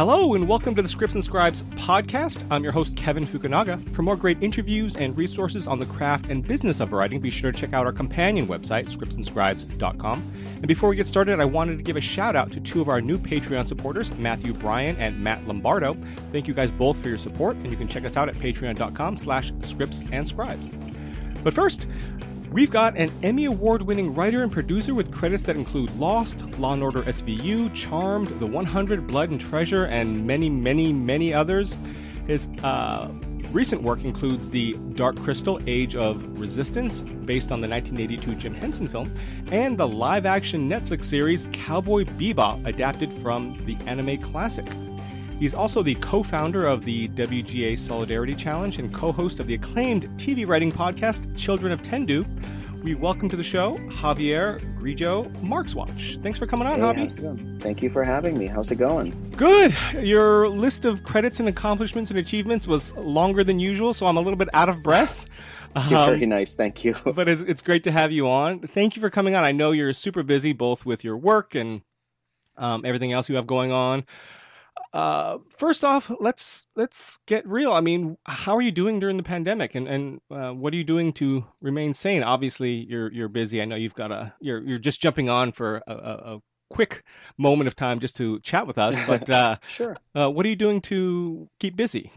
Hello, and welcome to the Scripts and Scribes podcast. I'm your host, Kevin Fukunaga. For more great interviews and resources on the craft and business of writing, be sure to check out our companion website, scriptsandscribes.com. And before we get started, I wanted to give a shout out to two of our new Patreon supporters, Matthew Bryan and Matt Lombardo. Thank you guys both for your support, and you can check us out at patreon.com slash scripts and scribes. But first, We've got an Emmy Award winning writer and producer with credits that include Lost, Law and Order SVU, Charmed, The 100, Blood and Treasure, and many, many, many others. His uh, recent work includes The Dark Crystal Age of Resistance, based on the 1982 Jim Henson film, and the live action Netflix series Cowboy Bebop, adapted from the anime classic. He's also the co founder of the WGA Solidarity Challenge and co host of the acclaimed TV writing podcast Children of Tendu. We welcome to the show Javier Grillo Marxuach. Thanks for coming on, hey, Javi. How's it going? Thank you for having me. How's it going? Good. Your list of credits and accomplishments and achievements was longer than usual, so I'm a little bit out of breath. You're um, very nice. Thank you. but it's, it's great to have you on. Thank you for coming on. I know you're super busy both with your work and um, everything else you have going on. Uh, first off, let's let's get real. I mean, how are you doing during the pandemic, and and uh, what are you doing to remain sane? Obviously, you're you're busy. I know you've got a you're you're just jumping on for a, a, a quick moment of time just to chat with us. But uh, sure, uh, what are you doing to keep busy?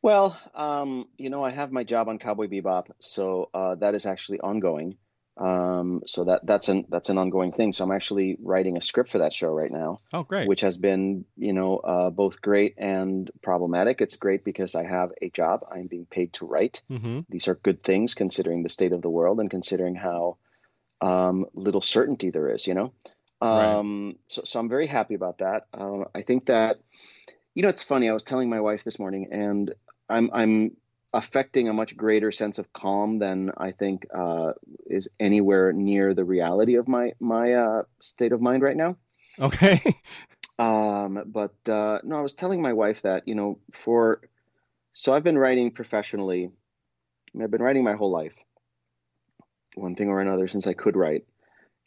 Well, um, you know, I have my job on Cowboy Bebop, so uh, that is actually ongoing. Um, so that that's an that's an ongoing thing. So I'm actually writing a script for that show right now. Oh, great! Which has been you know uh, both great and problematic. It's great because I have a job. I'm being paid to write. Mm-hmm. These are good things considering the state of the world and considering how um, little certainty there is. You know, um, right. so so I'm very happy about that. Um, I think that you know it's funny. I was telling my wife this morning, and I'm I'm affecting a much greater sense of calm than I think uh, is anywhere near the reality of my my uh, state of mind right now. Okay. um, but uh, no, I was telling my wife that you know for so I've been writing professionally. I have been writing my whole life, one thing or another since I could write,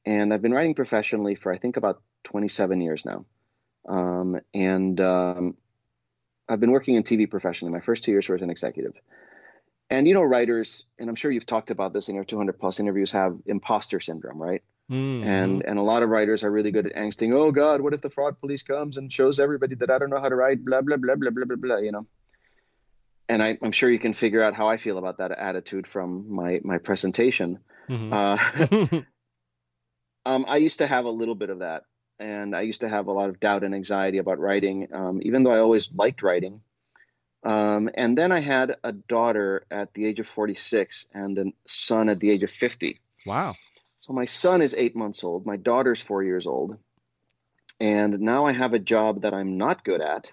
and I've been writing professionally for I think about 27 years now. Um, and um, I've been working in TV professionally. My first two years were as an executive. And you know, writers, and I'm sure you've talked about this in your 200 plus interviews, have imposter syndrome, right? Mm-hmm. And and a lot of writers are really good at angsting. Oh God, what if the fraud police comes and shows everybody that I don't know how to write? Blah blah blah blah blah blah blah. You know. And I, am sure you can figure out how I feel about that attitude from my my presentation. Mm-hmm. Uh, um, I used to have a little bit of that, and I used to have a lot of doubt and anxiety about writing, um, even though I always liked writing. Um, and then I had a daughter at the age of 46 and a son at the age of 50. Wow. So my son is eight months old. My daughter's four years old. And now I have a job that I'm not good at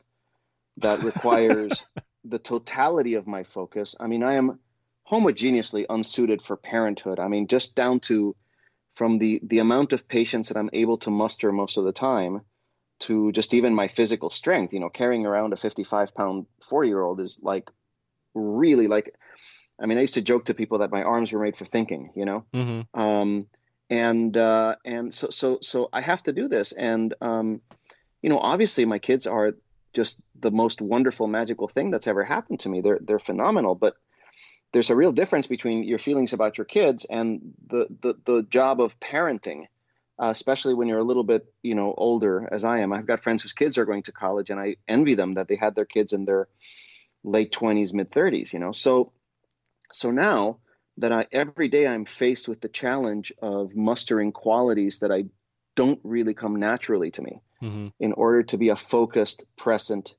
that requires the totality of my focus. I mean, I am homogeneously unsuited for parenthood. I mean, just down to from the the amount of patience that I'm able to muster most of the time to just even my physical strength. You know, carrying around a 55 pound four year old is like really like. I mean, I used to joke to people that my arms were made for thinking. You know, mm-hmm. um, and uh, and so so so I have to do this, and um, you know, obviously my kids are just the most wonderful, magical thing that's ever happened to me. They're they're phenomenal, but there's a real difference between your feelings about your kids and the the, the job of parenting uh, especially when you're a little bit you know older as i am i've got friends whose kids are going to college and i envy them that they had their kids in their late 20s mid 30s you know so so now that i every day i'm faced with the challenge of mustering qualities that i don't really come naturally to me mm-hmm. in order to be a focused present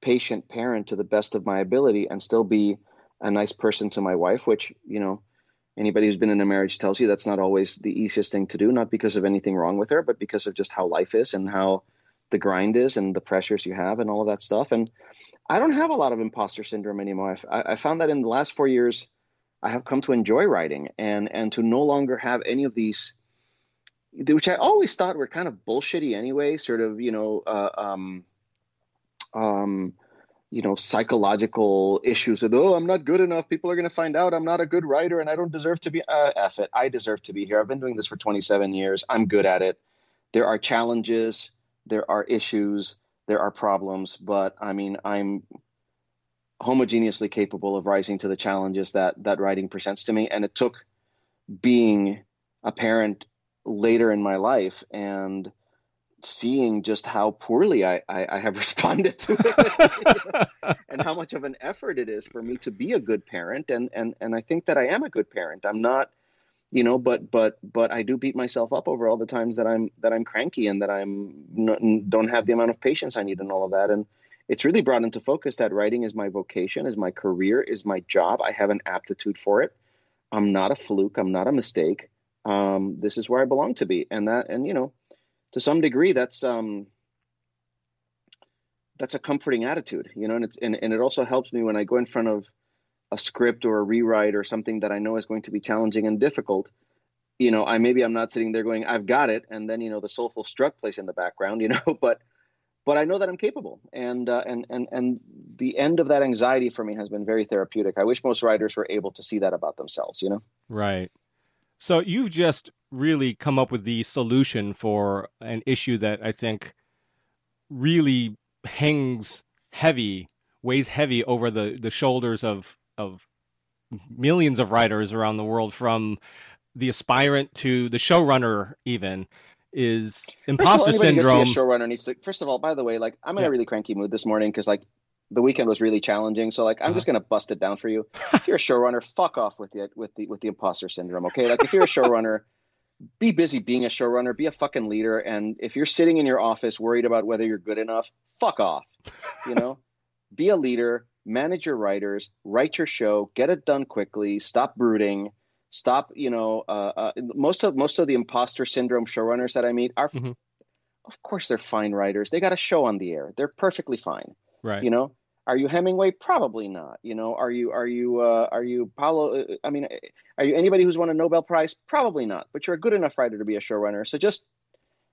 patient parent to the best of my ability and still be a nice person to my wife which you know anybody who's been in a marriage tells you that's not always the easiest thing to do, not because of anything wrong with her, but because of just how life is and how the grind is and the pressures you have and all of that stuff. And I don't have a lot of imposter syndrome anymore. I, I found that in the last four years, I have come to enjoy writing and and to no longer have any of these, which I always thought were kind of bullshitty anyway. Sort of, you know, uh, um, um, you know psychological issues of oh i'm not good enough. People are going to find out i'm not a good writer and i don't deserve to be uh, F it. I deserve to be here. I've been doing this for 27 years. I'm good at it. There are challenges. There are issues. There are problems, but I mean, I'm homogeneously capable of rising to the challenges that that writing presents to me. And it took being a parent later in my life and seeing just how poorly I, I, I have responded to it and how much of an effort it is for me to be a good parent. And, and, and I think that I am a good parent. I'm not, you know, but, but, but I do beat myself up over all the times that I'm, that I'm cranky and that I'm not, don't have the amount of patience I need and all of that. And it's really brought into focus that writing is my vocation, is my career, is my job. I have an aptitude for it. I'm not a fluke. I'm not a mistake. Um, this is where I belong to be. And that, and, you know, to some degree, that's um, that's a comforting attitude, you know, and it's and, and it also helps me when I go in front of a script or a rewrite or something that I know is going to be challenging and difficult. You know, I maybe I'm not sitting there going, I've got it, and then you know the soulful struck place in the background, you know, but but I know that I'm capable, and uh, and and and the end of that anxiety for me has been very therapeutic. I wish most writers were able to see that about themselves, you know. Right. So you've just really come up with the solution for an issue that I think really hangs heavy, weighs heavy over the, the shoulders of of millions of writers around the world, from the aspirant to the showrunner, even is imposter all, syndrome. showrunner needs to. First of all, by the way, like I'm in yeah. a really cranky mood this morning because like the weekend was really challenging. So like I'm uh-huh. just gonna bust it down for you. If you're a showrunner, fuck off with the with the with the imposter syndrome. Okay, like if you're a showrunner, be busy being a showrunner, be a fucking leader, and if you're sitting in your office worried about whether you're good enough, fuck off. You know, be a leader, manage your writers, write your show, get it done quickly, stop brooding. Stop, you know. Uh, uh, most of most of the imposter syndrome showrunners that I meet are, mm-hmm. of course, they're fine writers. They got a show on the air. They're perfectly fine. Right. You know, are you Hemingway? Probably not. You know, are you are you uh, are you Paulo? Uh, I mean, are you anybody who's won a Nobel Prize? Probably not. But you're a good enough writer to be a showrunner. So just,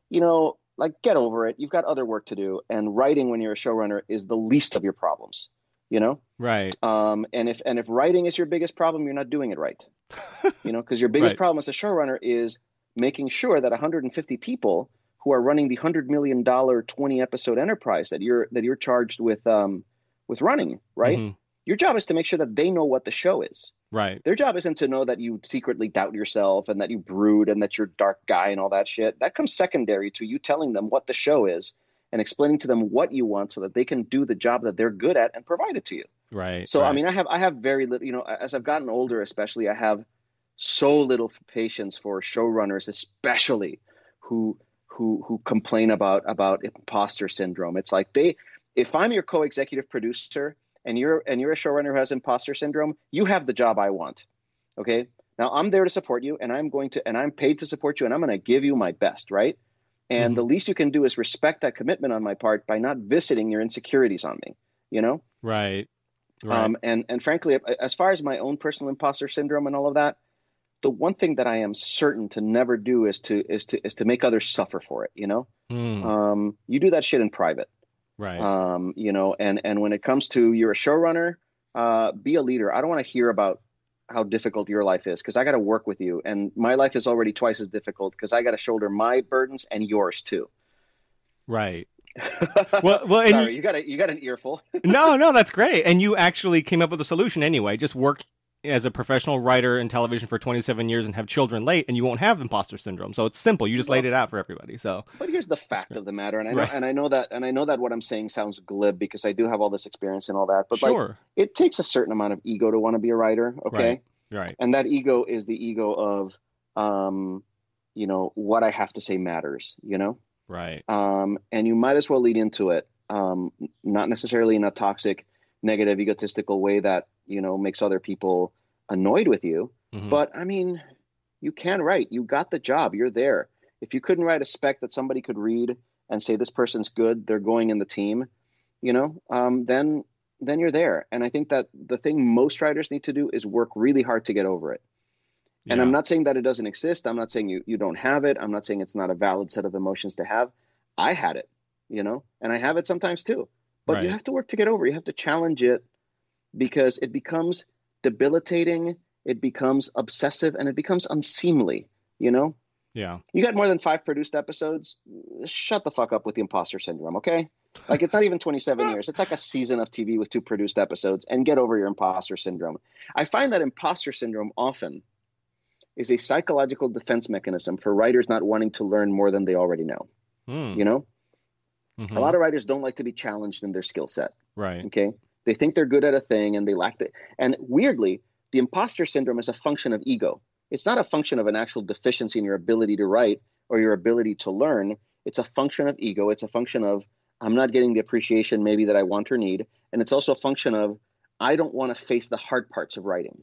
you know, like get over it. You've got other work to do, and writing when you're a showrunner is the least of your problems. You know, right? Um, and if and if writing is your biggest problem, you're not doing it right. you know, because your biggest right. problem as a showrunner is making sure that 150 people who are running the hundred million dollar 20 episode enterprise that you're that you're charged with um, with running, right? Mm-hmm. Your job is to make sure that they know what the show is. Right. Their job isn't to know that you secretly doubt yourself and that you brood and that you're dark guy and all that shit. That comes secondary to you telling them what the show is and explaining to them what you want so that they can do the job that they're good at and provide it to you. Right. So right. I mean I have I have very little you know as I've gotten older especially I have so little patience for showrunners especially who who who complain about about imposter syndrome. It's like they if I'm your co-executive producer and you're and you're a showrunner who has imposter syndrome, you have the job I want. Okay. Now I'm there to support you and I'm going to and I'm paid to support you and I'm going to give you my best, right? And mm-hmm. the least you can do is respect that commitment on my part by not visiting your insecurities on me, you know? Right. Right. Um, and and frankly, as far as my own personal imposter syndrome and all of that, the one thing that I am certain to never do is to is to is to make others suffer for it. You know, mm. um, you do that shit in private. Right. Um, you know, and and when it comes to you're a showrunner, uh, be a leader. I don't want to hear about how difficult your life is because I got to work with you, and my life is already twice as difficult because I got to shoulder my burdens and yours too. Right. well, well, Sorry, you, you, got a, you got an earful. no, no, that's great. And you actually came up with a solution anyway. Just work as a professional writer in television for 27 years and have children late, and you won't have imposter syndrome. So it's simple. You just well, laid it out for everybody. So, but here's the fact of the matter, and I know, right. and I know that, and I know that what I'm saying sounds glib because I do have all this experience and all that. But sure. like, it takes a certain amount of ego to want to be a writer. Okay, right. right. And that ego is the ego of, um, you know, what I have to say matters. You know. Right. Um, and you might as well lead into it, um, not necessarily in a toxic, negative, egotistical way that you know makes other people annoyed with you. Mm-hmm. But I mean, you can write. You got the job. You're there. If you couldn't write a spec that somebody could read and say this person's good, they're going in the team, you know, um, then then you're there. And I think that the thing most writers need to do is work really hard to get over it. Yeah. And I'm not saying that it doesn't exist. I'm not saying you you don't have it. I'm not saying it's not a valid set of emotions to have. I had it, you know, and I have it sometimes too. But right. you have to work to get over. It. You have to challenge it because it becomes debilitating, it becomes obsessive, and it becomes unseemly, you know? Yeah. You got more than five produced episodes, shut the fuck up with the imposter syndrome, okay? Like it's not even 27 years. It's like a season of TV with two produced episodes and get over your imposter syndrome. I find that imposter syndrome often is a psychological defense mechanism for writers not wanting to learn more than they already know. Hmm. You know, Mhm. a lot of writers don't like to be challenged in their skill set. Right. Okay. They think they're good at a thing and they lack it. And weirdly, the imposter syndrome is a function of ego. It's not a function of an actual deficiency in your ability to write or your ability to learn. It's a function of ego. It's a function of I'm not getting the appreciation maybe that I want or need. And it's also a function of I don't want to face the hard parts of writing.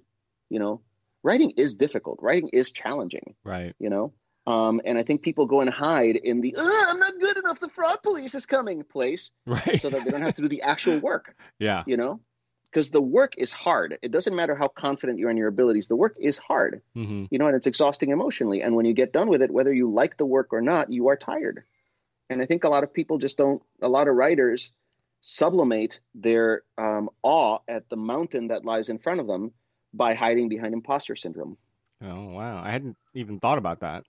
You know, writing is difficult. Writing is challenging, Right. you know? Um, and I think people go and hide in the I'm not good enough. The fraud police is coming place Right. so that they don't have to do the actual work yeah. you know because the work is hard it doesn't matter how confident you are in your abilities the work is hard hmm you know and it's exhausting emotionally and when you get done with it whether you like the work or not you are tired and i think a lot of people just don't a lot of writers sublimate their um, awe at the mountain that lies in front of them by hiding behind imposter syndrome Oh wow. I hadn't even thought about that.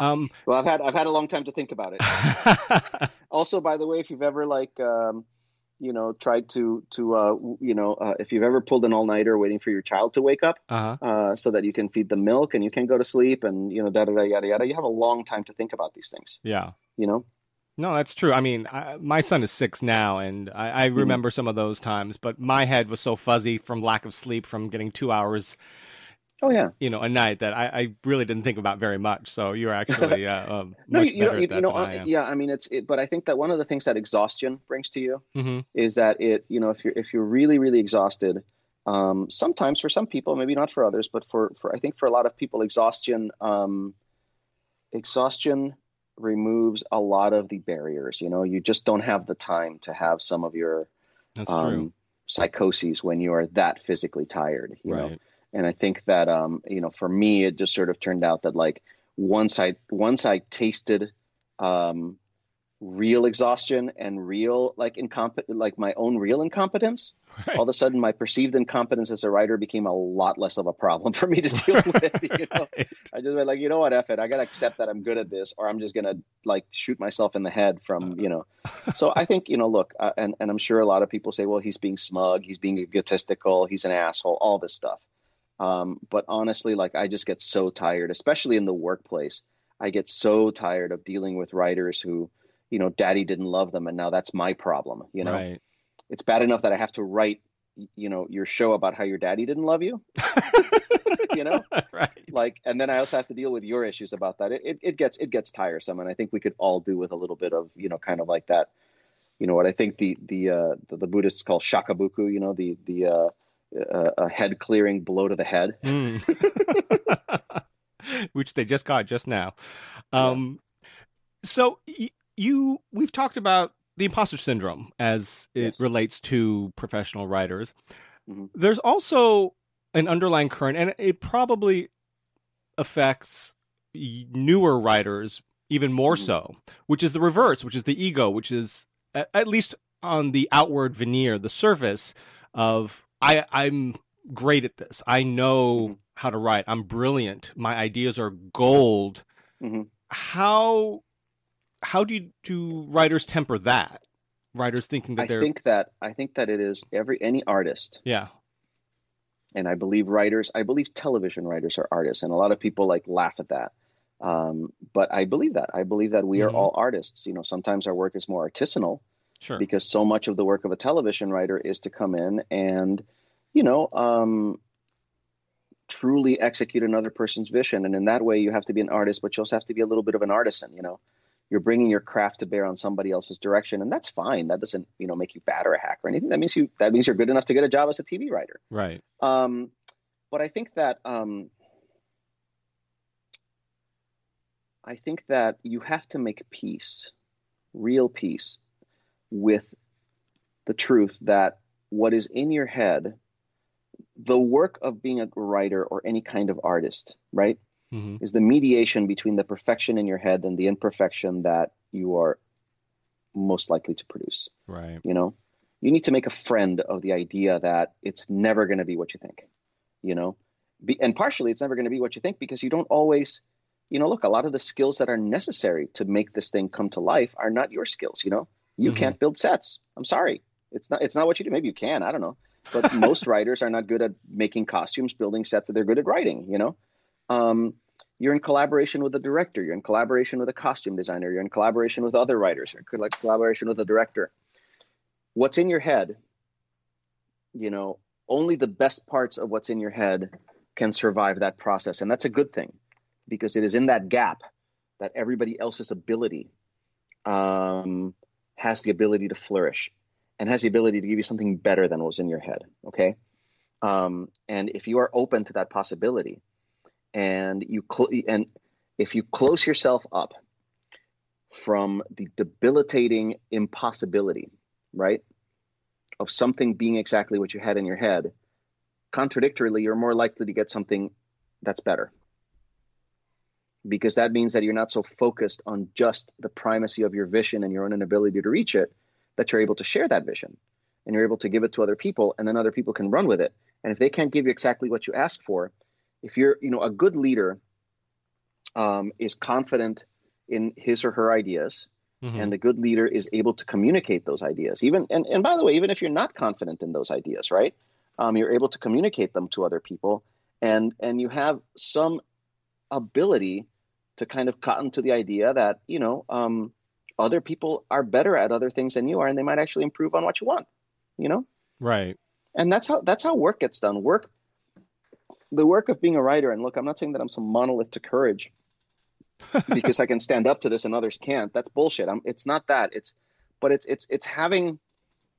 Um. well i've had i've had a long time to think about it also by the way if you've ever like um, you know tried to to uh, you know uh, if you've ever pulled an all-nighter waiting for your child to wake up uh huh. uh, so that you can feed them milk and you can go to sleep and you know da da da yada yada you have a long time to think about these things Yeah. you know No, that's true. I mean, I, my son is six now, and I, I remember some of those times. But my head was so fuzzy from lack of sleep from getting two hours, oh yeah you know, a night that I, I really didn't think about very much. So you're actually uh, um, no much you, better know, you, at that you know uh, I am. yeah i mean it's it, but i think that one of the things that exhaustion brings to you hmm is that it you know if you're if you're really really exhausted um, sometimes for some people maybe not for others but for for i think for a lot of people exhaustion um, exhaustion removes a lot of the barriers you know you just don't have the time to have some of your That's true. um, psychoses when you are that physically tired you know Right. And i think that um, you know for me it just sort of turned out that like once i once i tasted um, real exhaustion and real like incompetent like my own real incompetence Right. all of a sudden my perceived incompetence as a writer became a lot less of a problem for me to deal with you know? Right. i just went like you know what? F it. I gotta accept that i'm good at this or i'm just gonna like shoot myself in the head from you know. So i think you know look uh, and, and i'm sure a lot of people say well he's being smug. He's being egotistical. He's an asshole. All this stuff um, but honestly like i just get so tired especially in the workplace. I get so tired of dealing with writers who you know daddy didn't love them and now that's my problem you know? Right. it's bad enough that i have to write you know your show about how your daddy didn't love you you know? Right. like and then i also have to deal with your issues about that. It, it, it gets it gets tiresome and i think we could all do with a little bit of you know kind of like that. You know what? I think the the uh the, the buddhists call shakubuku you know the the uh, a head clearing blow to the head Mm. Which they just got just now. Um, so y- you, we've talked about the imposter syndrome as it Yes. relates to professional writers. Mhm. There's also an underlying current, and it probably affects newer writers even more Mhm. so, which is the reverse, which is the ego, which is at least on the outward veneer, the surface of I, I'm great at this. I know Mhm. how to write. I'm brilliant. My ideas are gold. Mhm. How how do you, do writers temper that? Writers thinking that i they're I think that i think that it is every any artist yeah and I believe writers, I believe television writers are artists, and a lot of people like laugh at that. Um, but I believe that. I believe that we are Mhm. all artists. You know, sometimes our work is more artisanal sure because so much of the work of a television writer is to come in and, you know, um, truly execute another person's vision. And in that way, you have to be an artist, but you also have to be a little bit of an artisan. You know, you're bringing your craft to bear on somebody else's direction, and that's fine. That doesn't, you know, make you bad or a hack or anything. That means you that means you're good enough to get a job as a TV writer. right Um, but I think that um, I think that you have to make peace, real peace, with the truth that what is in your head, the work of being a writer or any kind of artist, right, hmm is the mediation between the perfection in your head and the imperfection that you are most likely to produce. Right. You know you need to make a friend of the idea that it's never going to be what you think you know? Be, and partially it's never going to be what you think because you don't always you know look a lot of the skills that are necessary to make this thing come to life are not your skills you know You mm-hmm. can't build sets. I'm sorry. It's not it's not what you do. Maybe you can, I don't know. But most writers are not good at making costumes, building sets, they're good at writing, you know? Um, you're in collaboration with a director, you're in collaboration with a costume designer, you're in collaboration with other writers, you're in collaboration with a director. What's in your head, you know, only the best parts of what's in your head can survive that process. And that's a good thing because it is in that gap that everybody else's ability um, has the ability to flourish and has the ability to give you something better than was in your head. Okay. Um, and if you are open to that possibility and you cl- and if you close yourself up from the debilitating impossibility, right, of something being exactly what you had in your head, contradictorily, you're more likely to get something that's better. Because that means that you're not so focused on just the primacy of your vision and your own inability to reach it, that you're able to share that vision and you're able to give it to other people, and then other people can run with it. And if they can't give you exactly what you ask for, if you're, you know, a good leader um, is confident in his or her ideas, mm-hmm. and a good leader is able to communicate those ideas. Even and, and by the way, even if you're not confident in those ideas, right? Um, you're able to communicate them to other people, and and you have some ability to kind of cotton to the idea that you know um, other people are better at other things than you are, and they might actually improve on what you want. You know, right? And that's how that's how work gets done. Work, the work of being a writer. And look, I'm not saying that I'm some monolith to courage because I can stand up to this and others can't. That's bullshit. I'm, it's not that. It's, but it's it's it's having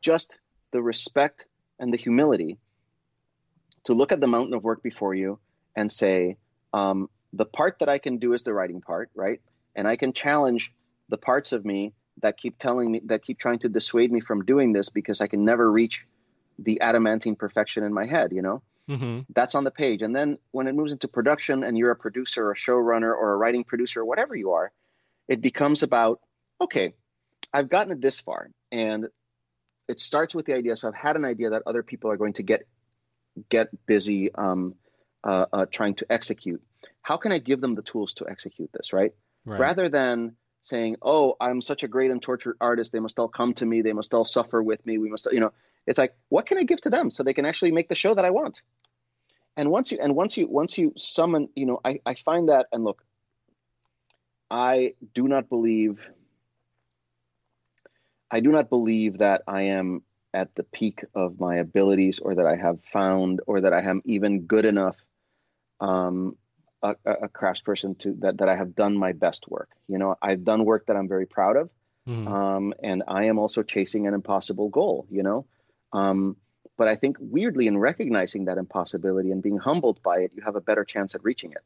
just the respect and the humility to look at the mountain of work before you and say, um, the part that I can do is the writing part, right? And I can challenge the parts of me that keep telling me that keep trying to dissuade me from doing this because I can never reach the adamantine perfection in my head, you know? Mm-hmm. That's on the page. And then when it moves into production and you're a producer or a showrunner or a writing producer or whatever you are, it becomes about, okay, I've gotten it this far. And it starts with the idea. So I've had an idea that other people are going to get get busy um, uh, uh, trying to execute. How can I give them the tools to execute this, right? right? Rather than saying, "Oh, I'm such a great and tortured artist. They must all come to me. They must all suffer with me. We must, you know." It's like, what can I give to them so they can actually make the show that I want? And once you and once you once you summon, you know, I I find that and look, I do not believe. I do not believe that I am at the peak of my abilities or that I have found or that I am even good enough um, a, a craftsperson to that, that I have done my best work. You know, I've done work that I'm very proud of. Mm. Um, and I am also chasing an impossible goal, you know. Um, but I think weirdly in recognizing that impossibility and being humbled by it, you have a better chance at reaching it.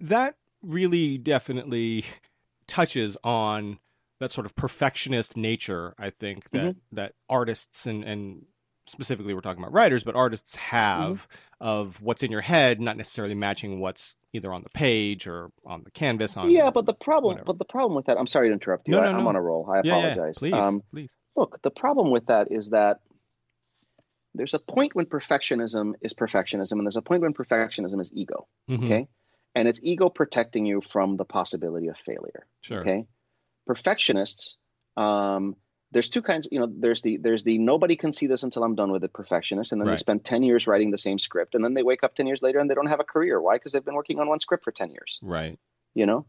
That really definitely touches on that sort of perfectionist nature, I think, that mm-hmm. that artists and, and specifically we're talking about writers, but artists have mm-hmm. of what's in your head, not necessarily matching what's either on the page or on the canvas. On yeah, but the problem, whatever. but the problem with that, I'm sorry to interrupt you. No, no, I, am on a roll. I apologize. Yeah, yeah. Please, um, please. Look, the problem with that is that there's a point when perfectionism is perfectionism, and there's a point when perfectionism is ego. Mm-hmm. Okay, and it's ego protecting you from the possibility of failure. Sure. Okay, perfectionists um, there's two kinds you know there's the there's the nobody can see this until i'm done with it perfectionist and then right. they spend 10 years writing the same script and then they wake up 10 years later and they don't have a career. Why? Because they've been working on one script for 10 years. Right. You know?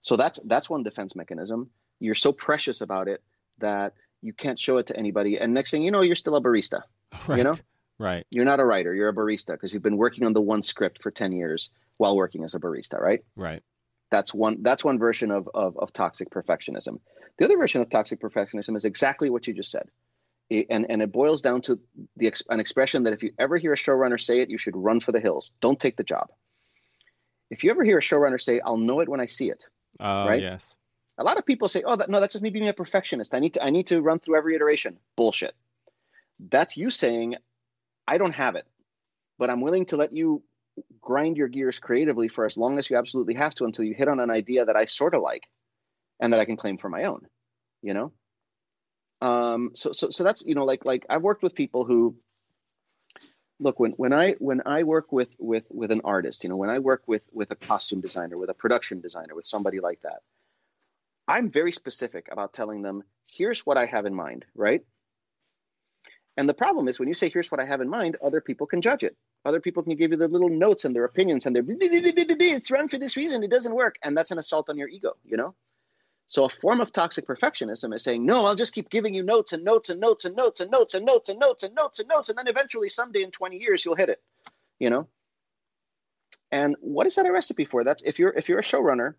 So that's that's one defense mechanism. You're so precious about it that you can't show it to anybody and next thing you know you're still a barista. Right. you know? Right. You're not a writer you're a barista because you've been working on the one script for 10 years while working as a barista right? Right. That's one that's one version of, of, of toxic perfectionism the other version of toxic perfectionism is exactly what you just said. It, and, and it boils down to the an expression that if you ever hear a showrunner say it, you should run for the hills. Don't take the job. If you ever hear a showrunner say, "I'll know it when I see it," uh, right? Yes. A lot of people say, "Oh, that, no, that's just me being a perfectionist. I need to I need to run through every iteration." Bullshit. That's you saying, "I don't have it, but I'm willing to let you grind your gears creatively for as long as you absolutely have to until you hit on an idea that I sort of like." And that I can claim for my own, you know? Um, so, so, so that's, you know, like, like I've worked with people who, look, when, when I, when I work with, with, with an artist, you know, when I work with, with a costume designer, with a production designer, with somebody like that, I'm very specific about telling them, here's what I have in mind, right? And the problem is when you say, here's what I have in mind, other people can judge it. Other people can give you the little notes and their opinions and they're, it's run for this reason, it doesn't work. And that's an assault on your ego, you know? So a form of toxic perfectionism is saying, no, I'll just keep giving you notes and notes and notes and notes and notes and notes and notes and notes and notes. And then eventually someday in 20 years, you'll hit it, you know? And what is that a recipe for? That's if you're, if you're a showrunner,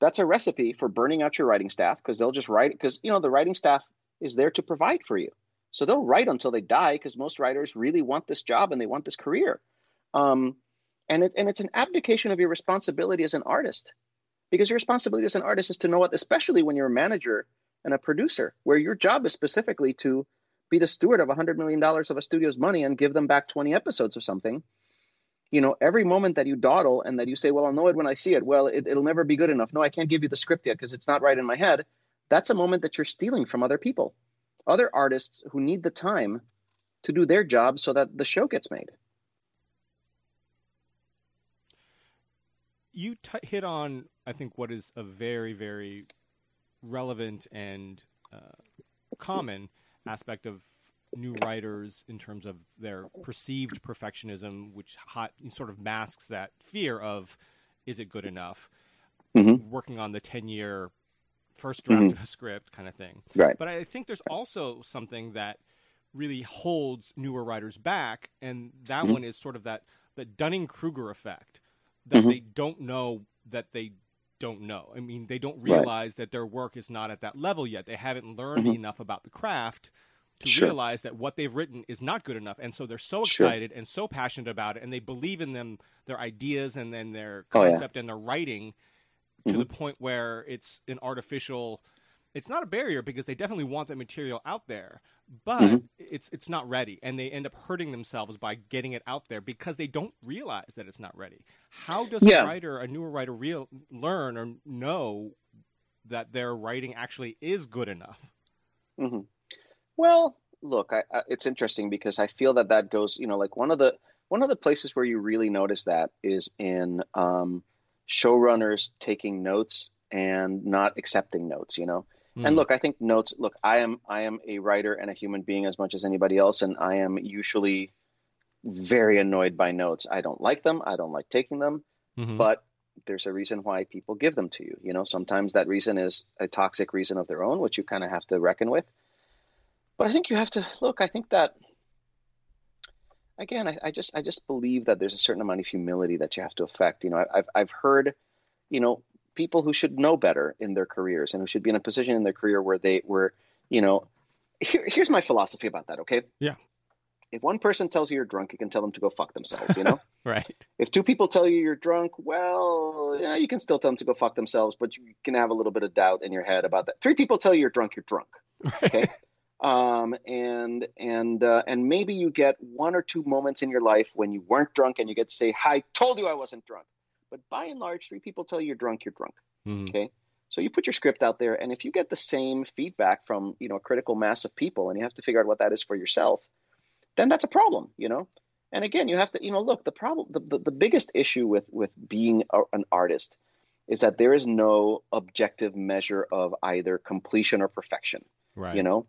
that's a recipe for burning out your writing staff because they'll just write because, you know, the writing staff is there to provide for you. So they'll write until they die because most writers really want this job and they want this career. Um, and, it, and it's an abdication of your responsibility as an artist because your responsibility as an artist is to know what, especially when you're a manager and a producer, where your job is specifically to be the steward of $100 million of a studio's money and give them back 20 episodes of something. You know, every moment that you dawdle and that you say, well, I'll know it when I see it. Well, it, it'll never be good enough. No, I can't give you the script yet because it's not right in my head. That's a moment that you're stealing from other people other artists who need the time to do their job so that the show gets made. You t- hit on, I think, what is a very, very relevant and uh, common aspect of new writers in terms of their perceived perfectionism, which hot, sort of masks that fear of is it good enough? Mm-hmm. Working on the 10 year first draft mm-hmm. of a script kind of thing. Right. But I think there's also something that really holds newer writers back, and that mm-hmm. one is sort of that the Dunning Kruger effect that mm-hmm. they don't know that they don't know. I mean, they don't realize right. that their work is not at that level yet. They haven't learned mm-hmm. enough about the craft to sure. realize that what they've written is not good enough and so they're so excited sure. and so passionate about it and they believe in them their ideas and then their concept oh, yeah. and their writing to mm-hmm. the point where it's an artificial it's not a barrier because they definitely want that material out there, but mm-hmm. it's it's not ready, and they end up hurting themselves by getting it out there because they don't realize that it's not ready. How does yeah. a writer, a newer writer, real learn or know that their writing actually is good enough? Mm-hmm. Well, look, I, I, it's interesting because I feel that that goes, you know, like one of the one of the places where you really notice that is in um, showrunners taking notes and not accepting notes you know mm. and look i think notes look i am i am a writer and a human being as much as anybody else and i am usually very annoyed by notes i don't like them i don't like taking them mm-hmm. but there's a reason why people give them to you you know sometimes that reason is a toxic reason of their own which you kind of have to reckon with but i think you have to look i think that again, I, I, just I just believe that there's a certain amount of humility that you have to affect. You know, I, have I've heard, you know, people who should know better in their careers and who should be in a position in their career where they were, you know, here, here's my philosophy about that. Okay. Yeah. If one person tells you you're drunk, you can tell them to go fuck themselves. You know. right. If two people tell you you're drunk, well, yeah, you can still tell them to go fuck themselves, but you can have a little bit of doubt in your head about that. Three people tell you you're drunk, you're drunk. Okay um, and and uh, and maybe you get one or two moments in your life when you weren't drunk and you get to say i told you i wasn't drunk but by and large three people tell you you're drunk you're drunk mm. okay? So you put your script out there and if you get the same feedback from you know a critical mass of people and you have to figure out what that is for yourself then that's a problem you know? And again you have to you know look the problem the, the, the biggest issue with with being a, an artist is that there is no objective measure of either completion or perfection right. you know?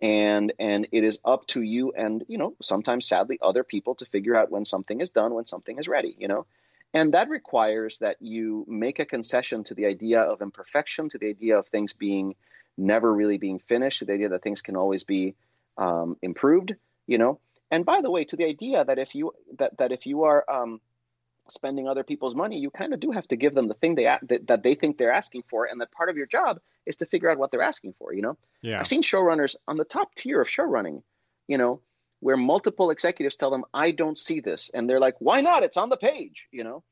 And and it is up to you and you know sometimes sadly other people to figure out when something is done when something is ready you know and that requires that you make a concession to the idea of imperfection to the idea of things being never really being finished to the idea that things can always be um, improved you know and by the way to the idea that if you that, that if you are um, spending other people's money, you kind of do have to give them the thing they that, that they think they're asking for, and that part of your job is to figure out what they're asking for. You know, yeah. I've seen showrunners on the top tier of showrunning, you know, where multiple executives tell them, "I don't see this," and they're like, "Why not? It's on the page," you know,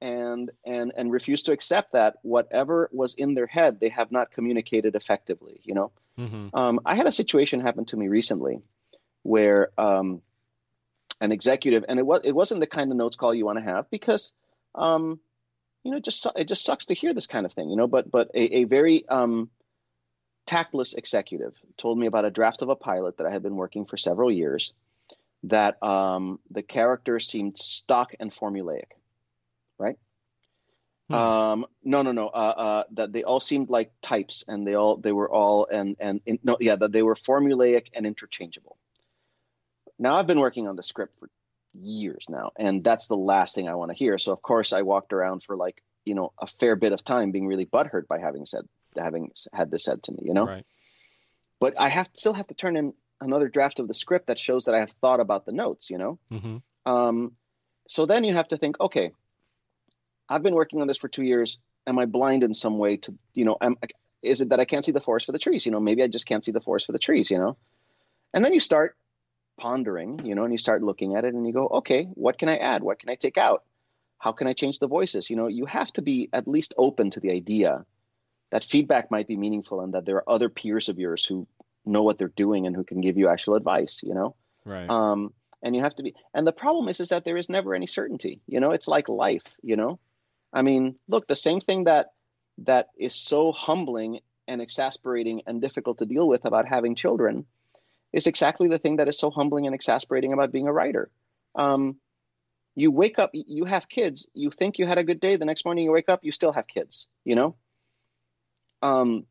and and and refuse to accept that whatever was in their head, they have not communicated effectively. You know, mm-hmm. um, I had a situation happen to me recently where. Um, an executive, and it was it wasn't the kind of notes call you want to have because, um, you know, it just it just sucks to hear this kind of thing, you know. But but a, a very um, tactless executive told me about a draft of a pilot that I had been working for several years. That um, the character seemed stock and formulaic, right? Hmm. Um, no, no, no. Uh, uh, that they all seemed like types, and they all they were all and and in, no, yeah, that they were formulaic and interchangeable. Now I've been working on the script for years now, and that's the last thing I want to hear. So of course I walked around for like you know a fair bit of time being really butthurt by having said having had this said to me, you know. Right. But I have still have to turn in another draft of the script that shows that I have thought about the notes, you know. Mm-hmm. Um, so then you have to think, okay, I've been working on this for two years. Am I blind in some way to, you know, am, is it that I can't see the forest for the trees? You know, maybe I just can't see the forest for the trees, you know? And then you start pondering, you know, and you start looking at it and you go, okay, what can I add? What can I take out? How can I change the voices? You know, you have to be at least open to the idea that feedback might be meaningful and that there are other peers of yours who know what they're doing and who can give you actual advice, you know? Right. Um, and you have to be, and the problem is, is that there is never any certainty, you know, it's like life, you know? I mean, look, the same thing that that is so humbling and exasperating and difficult to deal with about having children is exactly the thing that is so humbling and exasperating about being a writer. Um, you wake up, you have kids, you think you had a good day. The next morning you wake up, you still have kids. You know. Um,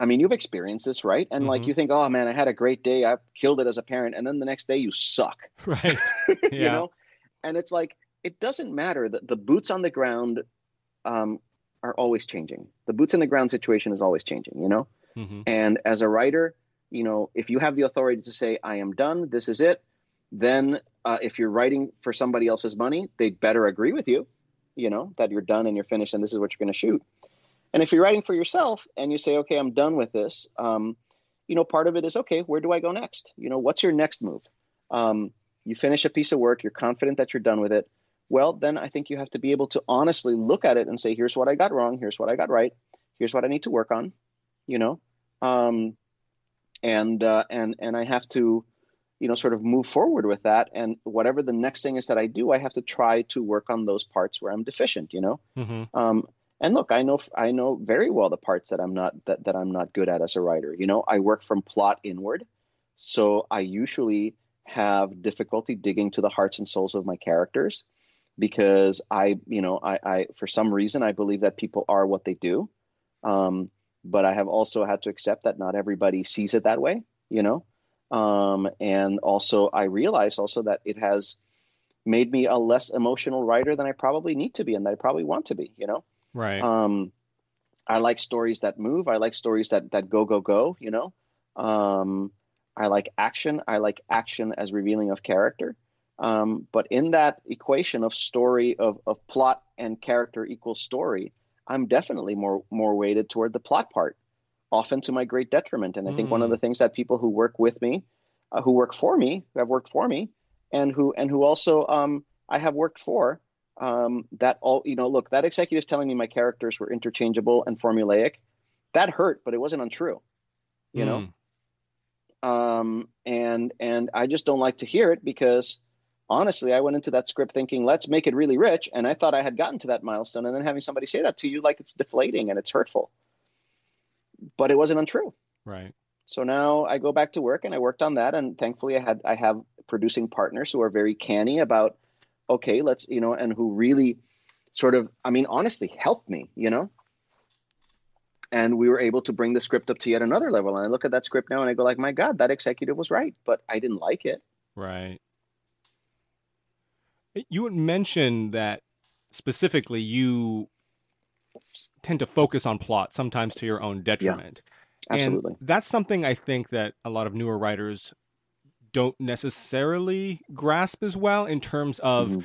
I mean, you've experienced this, right? And mm-hmm. like you think, oh man, I had a great day, I killed it as a parent, and then the next day you suck. Right. Yeah. you know, and it's like it doesn't matter that the boots on the ground um, are always changing. The boots on the ground situation is always changing, you know? Mm-hmm. And as a writer, you know, if you have the authority to say, I am done, this is it, then uh, if you're writing for somebody else's money, they'd better agree with you, you know, that you're done and you're finished and this is what you're going to shoot. And if you're writing for yourself and you say, okay, I'm done with this, um, you know, part of it is, okay, where do I go next? You know, what's your next move? Um, you finish a piece of work, you're confident that you're done with it well, then I think you have to be able to honestly look at it and say, here's what I got wrong, here's what I got right, here's what I need to work on, you know, um, and uh, and and I have to, you know, sort of move forward with that. And whatever the next thing is that I do, I have to try to work on those parts where I'm deficient, you know. Mm-hmm. Um, and look, I know I know very well the parts that I'm not that, that I'm not good at as a writer. You know, I work from plot inward, so I usually have difficulty digging to the hearts and souls of my characters because I, you know, I, I for some reason I believe that people are what they do, um, but I have also had to accept that not everybody sees it that way, you know, um, and also I realize also that it has made me a less emotional writer than I probably need to be and that I probably want to be, you know. Right. Um, I like stories that move. I like stories that that go go go. You know. Um, I like action. I like action as revealing of character. Um, but in that equation of story of, of plot and character equals story, I'm definitely more more weighted toward the plot part, often to my great detriment. And I think one of the mm. things that people who work with me, uh, who work for me, who have worked for me, and who and who also um, I have worked for, um, that all you know, look, that executive telling me my characters were interchangeable and formulaic, that hurt, but it wasn't untrue, you mm. know. Um, and and I just don't like to hear it because honestly, I went into that script thinking, let's make it really rich. And I thought I had gotten to that milestone. And then having somebody say that to you, like it's deflating and it's hurtful. But it wasn't untrue. Right. So now I go back to work and I worked on that. And thankfully, I had I have producing partners who are very canny about, okay, let's, you know, and who really sort of, I mean, honestly, helped me, you know. And we were able to bring the script up to yet another level. And I look at that script now and I go, like, my God, that executive was right, but I didn't like it. Right. You had mentioned that specifically you tend to focus on plot sometimes to your own detriment. Yeah, absolutely. And that's something I think that a lot of newer writers don't necessarily grasp as well in terms of mm-hmm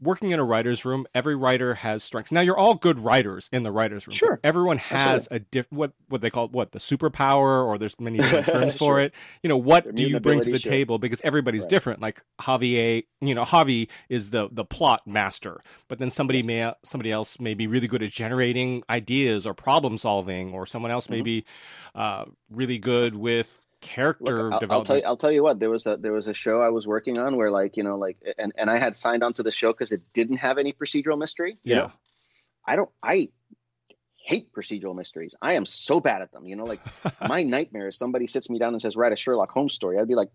working in a writer's room, every writer has strengths. Now you're all good writers in the writer's room. Sure. Everyone has a diff what what they call what the superpower or there's many different terms sure. for it. You know, what do you bring to the sure. table because everybody's right. different. Like Javier, you know, Javi is the the plot master, but then somebody yes. may somebody else may be really good at generating ideas or problem solving or someone else mm-hmm. may be uh, really good with character Look, I'll, I'll, tell you, I'll tell you what. There was a there was a show I was working on where like you know like and and I had signed on to the show because it didn't have any procedural mystery. yeah. Know? I don't. I hate procedural mysteries. I am so bad at them. You know, like my nightmare is somebody sits me down and says, "Write a Sherlock Holmes story." I'd be like,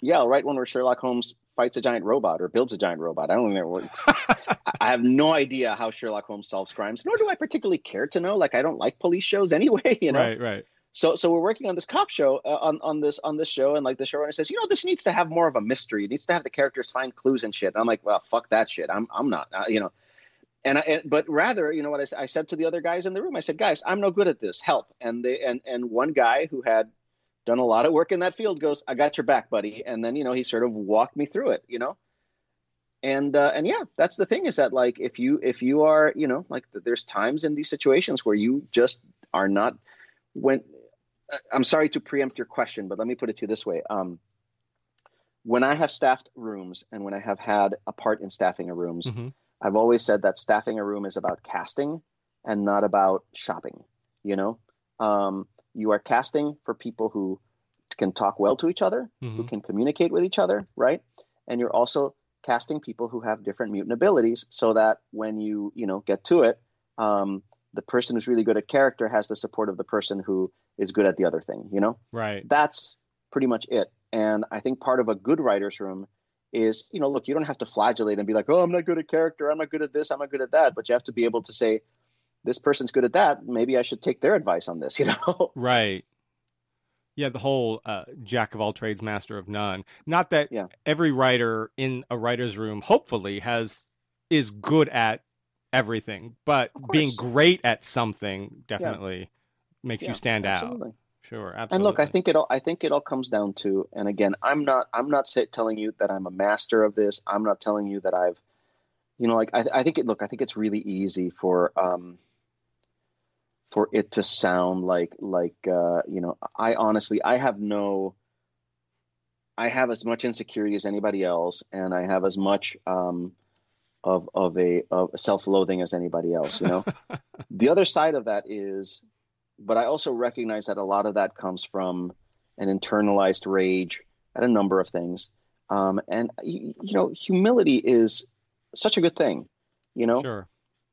"Yeah, I'll write one where Sherlock Holmes fights a giant robot or builds a giant robot." I don't know. I have no idea how Sherlock Holmes solves crimes, nor do I particularly care to know. Like I don't like police shows anyway, you know. Right, right. So so we're working on this cop show uh, on on this on this show, and like the showrunner says, you know, this needs to have more of a mystery. It needs to have the characters find clues and shit. And I'm like, well, fuck that shit. I'm I'm not, uh, you know. And I, and, but rather, you know what I, I said to the other guys in the room, I said, guys, I'm no good at this. Help. And they and and one guy who had done a lot of work in that field goes, I got your back, buddy. And then you know he sort of walked me through it, you know. And uh, and yeah, that's the thing is that like if you if you are you know like there's times in these situations where you just are not when I'm sorry to preempt your question, but let me put it to you this way. Um, when I have staffed rooms and when I have had a part in staffing a rooms, mm-hmm. I've always said that staffing a room is about casting and not about shopping. You know, um, you are casting for people who can talk well to each other, mm-hmm. who can communicate with each other, right? And you're also casting people who have different mutant abilities, so that when you you know get to it, um, the person who's really good at character has the support of the person who is good at the other thing, you know? Right. That's pretty much it. And I think part of a good writer's room is, you know, look, you don't have to flagellate and be like, oh, I'm not good at character. I'm not good at this. I'm not good at that. But you have to be able to say, this person's good at that. Maybe I should take their advice on this, you know? Right. Yeah, the whole uh, jack of all trades, master of none. Not that yeah. every writer in a writer's room, hopefully, has is good at everything, but being great at something definitely makes yeah, you stand absolutely. out. Sure, absolutely. And look, I think it all I think it all comes down to and again, I'm not I'm not say, telling you that I'm a master of this. I'm not telling you that I've you know like I, I think it look, I think it's really easy for um for it to sound like like uh you know, I honestly I have no I have as much insecurity as anybody else and I have as much um of of a of self-loathing as anybody else, you know. the other side of that is but I also recognize that a lot of that comes from an internalized rage at a number of things. Um, and you, you, know, humility is such a good thing. You know, sure.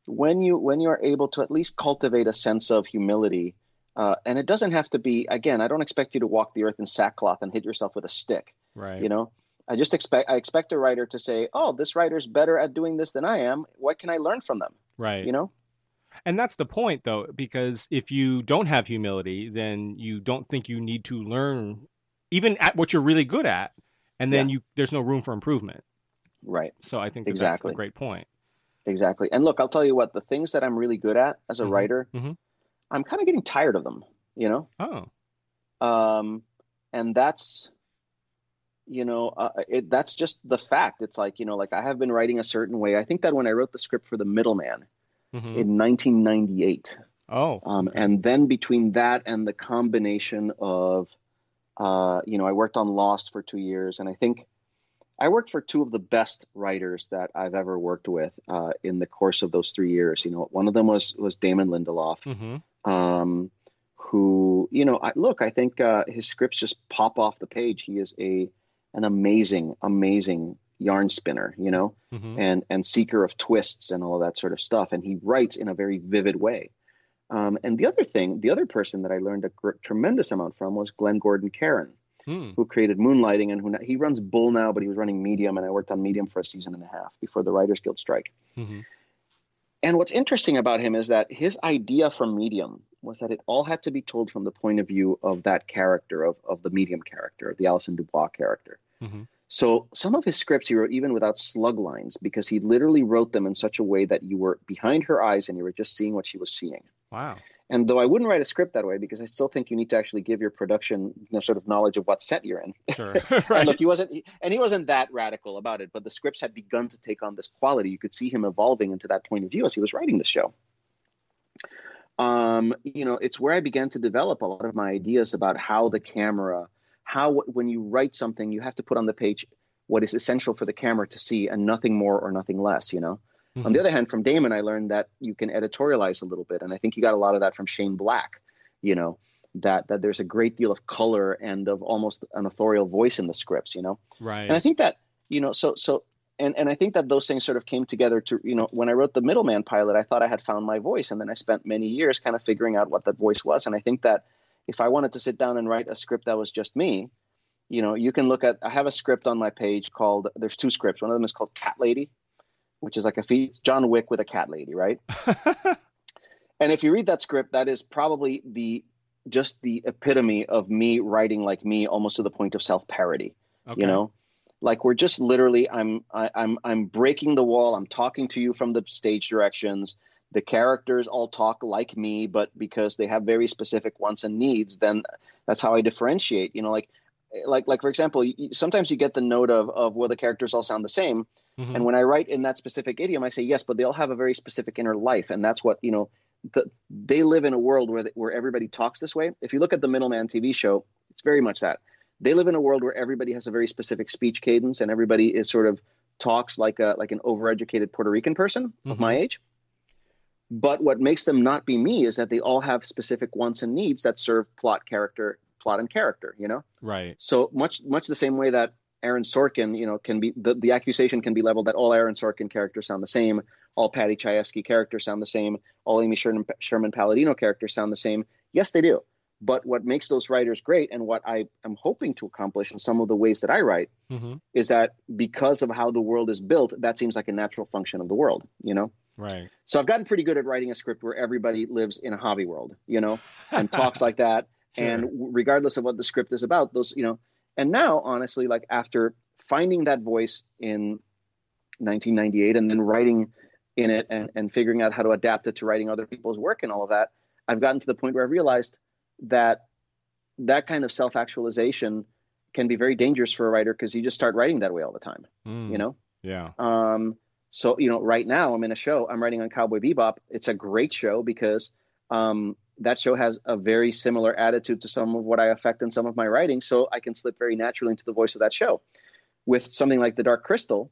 when you when you are able to at least cultivate a sense of humility, uh, and it doesn't have to be. Again, I don't expect you to walk the earth in sackcloth and hit yourself with a stick. Right. You know, I just expect I expect a writer to say, "Oh, this writer's better at doing this than I am. What can I learn from them?" Right. You know. And that's the point, though, because if you don't have humility, then you don't think you need to learn even at what you're really good at, and then yeah. you there's no room for improvement. Right. So I think exactly. that's a great point. Exactly. And look, I'll tell you what, the things that I'm really good at as a mm-hmm. writer, mm-hmm. I'm kind of getting tired of them, you know? Oh. Um, and that's, you know, uh, it, that's just the fact. It's like, you know, like I have been writing a certain way. I think that when I wrote the script for The Middleman, mm-hmm. in 1998. Oh, um, and then between that and the combination of, uh, you know, I worked on Lost for two years, and I think I worked for two of the best writers that I've ever worked with uh, in the course of those three years. You know, one of them was was Damon Lindelof, mm-hmm. um, who, you know, I, look, I think uh, his scripts just pop off the page. He is a an amazing, amazing yarn spinner, you know, mm-hmm. and and seeker of twists and all that sort of stuff. And he writes in a very vivid way. Um, and the other thing, the other person that I learned a gr- tremendous amount from was Glenn Gordon Caron, hmm. who created Moonlighting and who he runs Bull now, but he was running Medium, and I worked on Medium for a season and a half before the Writers Guild strike. Mm-hmm. And what's interesting about him is that his idea for Medium was that it all had to be told from the point of view of that character, of, of the Medium character, of the Allison DuBois character. Mm-hmm. So some of his scripts he wrote even without slug lines because he literally wrote them in such a way that you were behind her eyes and you were just seeing what she was seeing. Wow. And though I wouldn't write a script that way because I still think you need to actually give your production you know, sort of knowledge of what set you're in. Sure. right. and look, he wasn't, and he wasn't that radical about it, but the scripts had begun to take on this quality. You could see him evolving into that point of view as he was writing the show. Um, you know, it's where I began to develop a lot of my ideas about how the camera how when you write something you have to put on the page what is essential for the camera to see and nothing more or nothing less you know? Mm-hmm. on the other hand from damon i learned that you can editorialize a little bit and i think you got a lot of that from shane black you know that that there's a great deal of color and of almost an authorial voice in the scripts you know? Right. And i think that you know so so and and i think that those things sort of came together to you know when i wrote the middleman pilot i thought i had found my voice and then i spent many years kind of figuring out what that voice was and i think that if I wanted to sit down and write a script that was just me, you know, you can look at. I have a script on my page called. There's two scripts. One of them is called Cat Lady, which is like a feat John Wick with a cat lady, right? and if you read that script, that is probably the just the epitome of me writing like me, almost to the point of self parody. Okay. You know, like we're just literally I'm I, I'm I'm breaking the wall. I'm talking to you from the stage directions. The characters all talk like me, but because they have very specific wants and needs, then that's how I differentiate. You know, like like like for example, you, sometimes you get the note of of well the characters all sound the same, mm-hmm. and when I write in that specific idiom, I say yes, but they all have a very specific inner life, and that's what you know the, they live in a world where where everybody talks this way. If you look at the Middleman TV show, it's very much that. They live in a world where everybody has a very specific speech cadence and everybody is sort of talks like a like an overeducated Puerto Rican person mm-hmm. of my age. But what makes them not be me is that they all have specific wants and needs that serve plot character plot and character, you know? Right. So much much the same way that Aaron Sorkin, you know, can be the, the accusation can be leveled that all Aaron Sorkin characters sound the same, all Paddy Chayefsky characters sound the same, all Amy Sherman, Sherman Palladino characters sound the same. Yes, they do. But what makes those writers great and what I am hoping to accomplish in some of the ways that I write mm-hmm. is that because of how the world is built, that seems like a natural function of the world, you know? Right. So I've gotten pretty good at writing a script where everybody lives in a hobby world, you know, and talks like that. Sure. And regardless of what the script is about, those, you know, and now, honestly, like after finding that voice in 1998 and then writing in it and, and figuring out how to adapt it to writing other people's work and all of that, I've gotten to the point where I realized that that kind of self actualization can be very dangerous for a writer because you just start writing that way all the time, mm, you know? Yeah. Um, so, you know, right now I'm in a show, I'm writing on Cowboy Bebop. It's a great show because um, that show has a very similar attitude to some of what I affect in some of my writing. So I can slip very naturally into the voice of that show. With something like The Dark Crystal,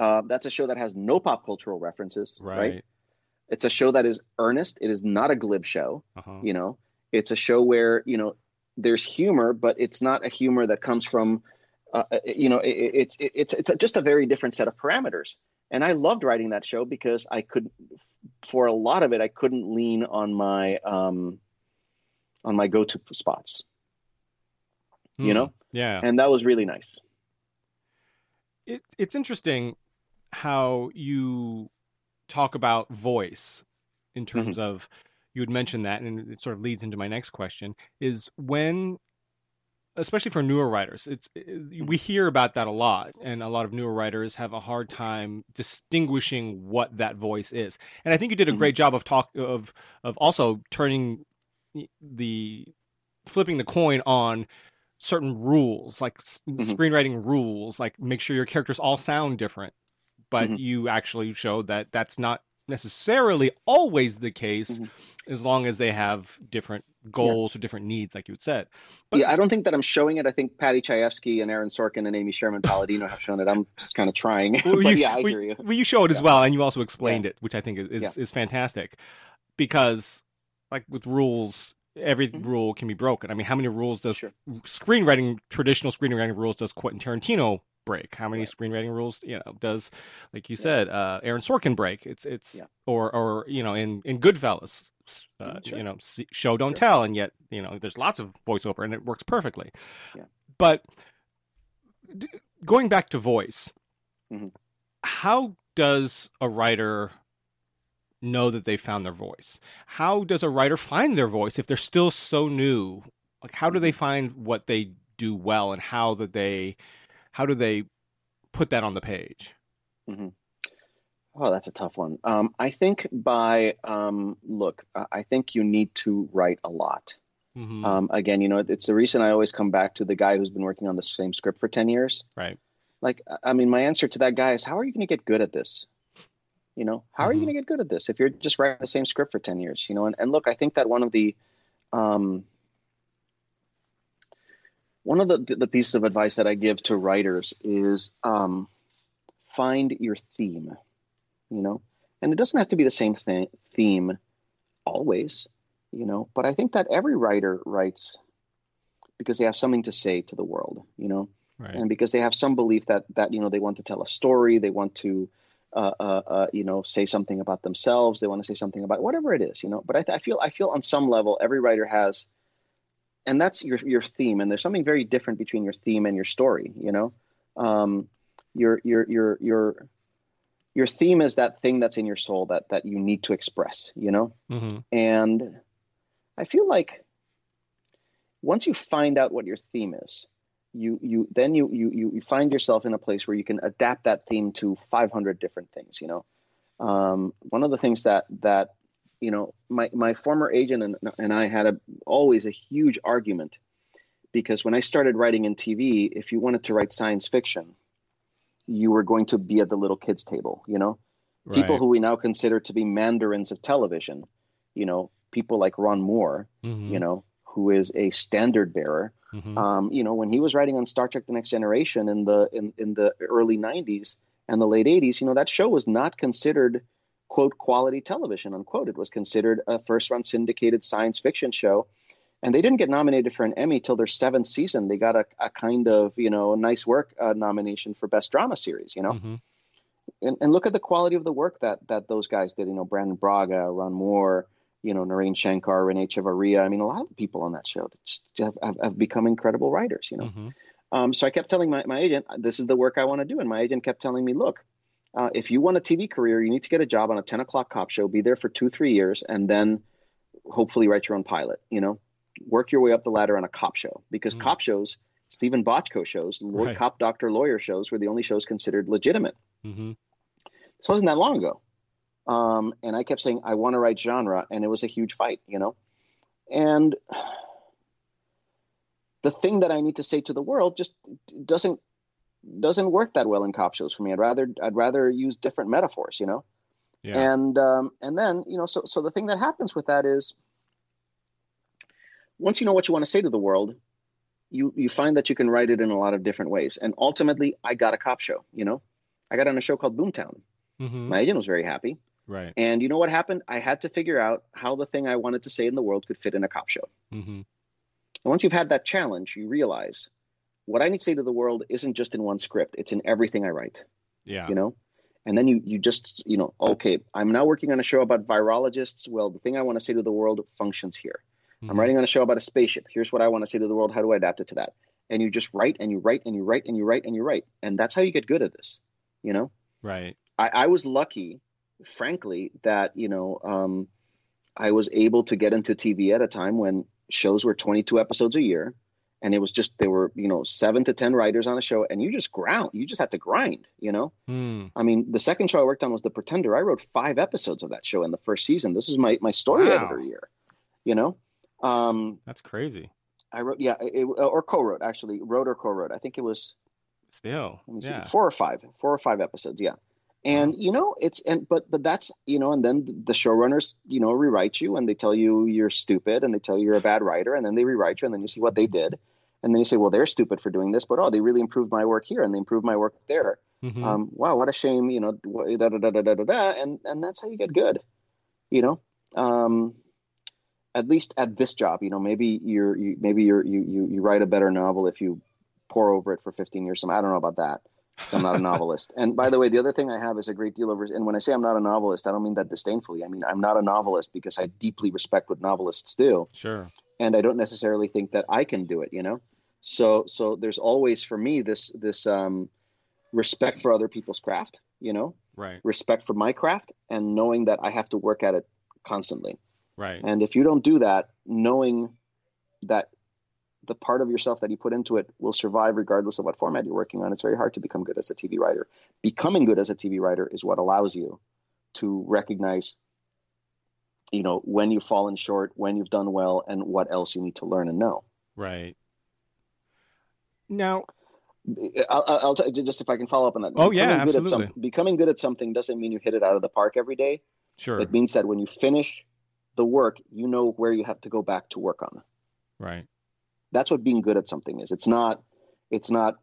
uh, that's a show that has no pop cultural references, right? right? It's a show that is earnest. It is not a glib show. Uh-huh. You know, it's a show where you know there's humor, but it's not a humor that comes from, uh, uh you know, it, it's it, it's it's just a very different set of parameters. And I loved writing that show because I could, for a lot of it, I couldn't lean on my um, on my go-to spots. Mm, you hmm. know, yeah, and that was really nice. It, it's interesting how you talk about voice in terms mm-hmm. of you had mentioned that and it sort of leads into my next question is when especially for newer writers it's mm-hmm. we hear about that a lot and a lot of newer writers have a hard time distinguishing what that voice is and i think you did a mm-hmm. great job of talk of of also turning the flipping the coin on certain rules like mm-hmm. screenwriting rules like make sure your characters all sound different but mm-hmm. you actually showed that that's not necessarily always the case mm-hmm. as long as they have different goals yeah. or different needs like you had said but yeah i don't think that i'm showing it i think Paddy chayefsky and aaron sorkin and amy sherman palladino have shown it i'm just kind of trying well, you, yeah i hear you well you show it yeah. as well and you also explained it which i think is, is, is fantastic because like with rules every mm-hmm. rule can be broken. I mean, how many rules does sure. screenwriting, traditional screenwriting rules does Quentin Tarantino break? How many right. screenwriting rules, you know, does, like you yeah. said, uh, Aaron Sorkin break? It's, it's, yeah. or, or, you know, in, in Goodfellas, uh, mm-hmm, sure. you know, show, don't sure. tell. And yet, you know, there's lots of voiceover and it works perfectly. Yeah. But d- going back to voice, mm-hmm. how does a writer know that they found their voice? How does a writer find their voice if they're still so new? Like how do they find what they do well and how that they how do they put that on the page? Mm-hmm. Oh, that's a tough one. Um, I think by um, look, I think you need to write a lot. Mm-hmm. Um, again, you know, it's the reason I always come back to the guy who's been working on the same script for ten years. Right. Like, I mean, my answer to that guy is, how are you going to get good at this? You know, how are you mm-hmm. going to get good at this if you're just writing the same script for 10 years? You know, and, and look, I think that one of the, um, one of the, the pieces of advice that I give to writers is um, find your theme, you know, and it doesn't have to be the same thing, theme always, you know, but I think that every writer writes because they have something to say to the world, you know, right. and because they have some belief that, that, you know, they want to tell a story, they want to, uh, uh, uh, you know, say something about themselves. They want to say something about whatever it is, you know. But I, I, feel I feel on some level every writer has, and that's your your theme. And there's something very different between your theme and your story. You know, um, your your your your your theme is that thing that's in your soul that that you need to express you know Mm-hmm. and i feel like once you find out what your theme is you you then you you you you find yourself in a place where you can adapt that theme to 500 different things you know um, one of the things that that you know my my former agent and, and i had a always a huge argument because when i started writing in tv if you wanted to write science fiction you were going to be at the little kids table you know people who we now consider to be mandarins of television, you know, people like Ron Moore, Mhm. you know, who is a standard bearer. Mhm. Um, you know, when he was writing on Star Trek: The Next Generation in the in, in the early '90s and the late '80s, you know, that show was not considered quote quality television unquote. It was considered a first run syndicated science fiction show. And they didn't get nominated for an Emmy till their seventh season. They got a, a kind of, you know, nice work uh, nomination for best drama series. You know, Mhm. and, and look at the quality of the work that that those guys did. You know, Brannon Braga, Ron Moore, you know, Naren Shankar, René Echevarria. I mean, a lot of the people on that show just have, have, have become incredible writers. You know, Mhm. um, so I kept telling my, my agent, this is the work I want to do, and my agent kept telling me, look, uh, if you want a TV career, you need to get a job on a ten o'clock cop show, be there for two three years, and then hopefully write your own pilot. You know, work your way up the ladder on a cop show because Mm. cop shows. Steven Bochco shows, law- Right. cop, doctor, lawyer shows were the only shows considered legitimate. Mhm. This wasn't that long ago. Um, and I kept saying, I want to write genre, and it was a huge fight, you know? And the thing that I need to say to the world just doesn't doesn't work that well in cop shows for me. I'd rather I'd rather use different metaphors, you know? Yeah. And um, and then, you know, so so the thing that happens with that is once you know what you want to say to the world, you you find that you can write it in a lot of different ways. And ultimately I got a cop show, you know? I got on a show called Boomtown. Mhm. My agent was very happy. Right. And you know what happened? I had to figure out how the thing I wanted to say in the world could fit in a cop show. Mhm. And once you've had that challenge, you realize what I need to say to the world isn't just in one script, it's in everything I write, Yeah. you know? And then you you just, you know, okay, I'm now working on a show about virologists. Well, the thing I want to say to the world functions here. Mhm. I'm writing on a show about a spaceship. Here's what I want to say to the world. How do I adapt it to that? And you just write and you write and you write and you write and you write. And that's how you get good at this, you know? Right. I, I was lucky, frankly, that you know um, I was able to get into TV at a time when shows were 22 episodes a year, and it was just there were you know seven to ten writers on a show, and you just ground, you just had to grind, you know. Hmm. I mean, the second show I worked on was The Pretender. I wrote five episodes of that show in the first season. This was my my story Wow. editor year, you know. Um, That's crazy. I wrote, yeah, it, or co-wrote actually, wrote or co-wrote. I think it was Still. me see four or five four or five episodes yeah and you know it's and but but that's you know and then the showrunners you know rewrite you and they tell you you're stupid and they tell you you're a bad writer and then they rewrite you and then you see what they did and then you say well they're stupid for doing this but oh they really improved my work here and they improved my work there Mhm. um, wow what a shame you know da, da, da, da, da, da, da, and and that's how you get good you know um, at least at this job you know maybe you're you, maybe you're you, you you write a better novel if you pore over it for 15 years Some i don't know about that. i'm not a novelist and by the way the other thing i have is a great deal of and when i say i'm not a novelist i don't mean that disdainfully i mean i'm not a novelist because i deeply respect what novelists do Sure. and i don't necessarily think that i can do it you know so so there's always for me this this um respect for other people's craft you know Right. respect for my craft and knowing that i have to work at it constantly Right. and if you don't do that, knowing that the part of yourself that you put into it will survive regardless of what format you're working on, it's very hard to become good as a TV writer. Becoming good as a TV writer is what allows you to recognize, you know, when you've fallen short, when you've done well, and what else you need to learn and know. Right. Now, I'll, I'll t- just if I can follow up on that. Oh, yeah, Becoming good at absolutely. some- becoming good at something doesn't mean you hit it out of the park every day. sure. It means that when you finish the work, you know where you have to go back to work on. Right. that's what being good at something is it's not it's not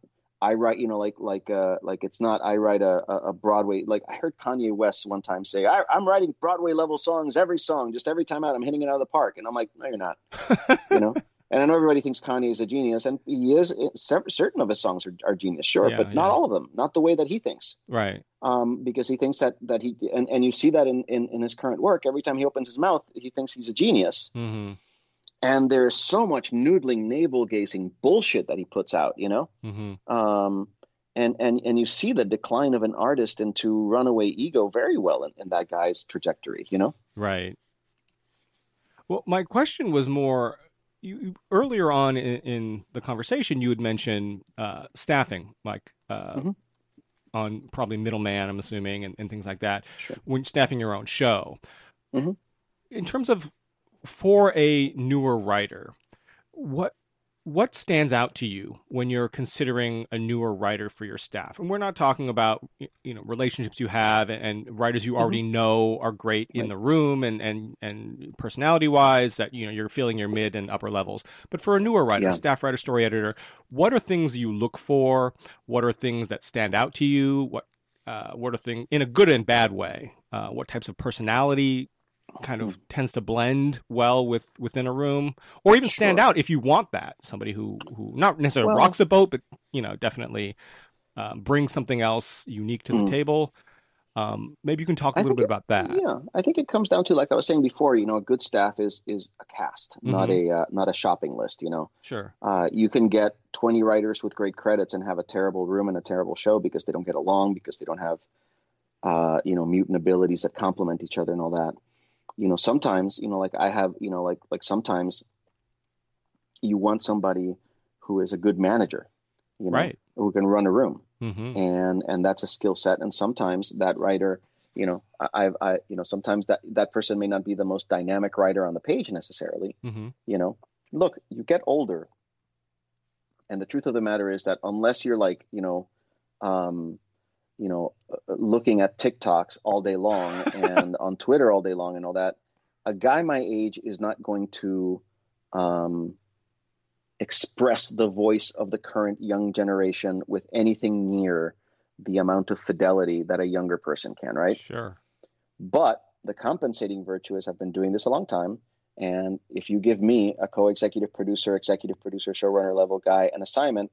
i write you know like like uh like it's not i write a a a broadway like i heard kanye west one time say I, i'm writing broadway level songs every song just every time out i'm hitting it out of the park and i'm like no you're not you know and i know everybody thinks kanye is a genius and he is certain of his songs are, are genius sure Yeah, but not yeah. all of them not the way that he thinks right. um, because he thinks that that he and, and you see that in, in in his current work every time he opens his mouth he thinks he's a genius Mm-hmm. and there's so much noodling navel gazing bullshit that he puts out you know Mm-hmm. um, and and and you see the decline of an artist into runaway ego very well in, in that guy's trajectory you know right well my question was more you, earlier on in, in, the conversation you had mentioned uh, staffing like uh, mm-hmm. on probably middleman i'm assuming and, and things like that sure. when staffing your own show mm-hmm. in terms of for a newer writer what what stands out to you when you're considering a newer writer for your staff? And we're not talking about you know relationships you have and, writers you already mm-hmm. know are great in the room and and and personality wise that you know you're feeling your mid and upper levels. But for a newer writer, yeah. staff writer, story editor, what are things you look for? What are things that stand out to you? What uh, what are things in a good and bad way? Uh, what types of personality kind of hmm. tends to blend well with within a room or even stand sure. out if you want that somebody who who not necessarily well, rocks the boat but you know definitely um, brings something else unique to the mm. table um, maybe you can talk a little bit it, about that yeah i think it comes down to like i was saying before you know a good staff is is a cast mm-hmm. not a uh, not a shopping list you know sure uh, you can get 20 writers with great credits and have a terrible room and a terrible show because they don't get along because they don't have uh, you know mutant abilities that complement each other and all that you know sometimes you know like i have you know like like sometimes you want somebody who is a good manager you know right. who can run a room mm-hmm. and and that's a skill set and sometimes that writer you know i i you know sometimes that that person may not be the most dynamic writer on the page necessarily mm-hmm. you know look you get older and the truth of the matter is that unless you're like you know um you know, uh, looking at TikToks all day long and on Twitter all day long and all that, a guy my age is not going to um, express the voice of the current young generation with anything near the amount of fidelity that a younger person can, right? Sure. But the compensating virtue is I've been doing this a long time. And if you give me a co executive producer, executive producer, showrunner level guy an assignment,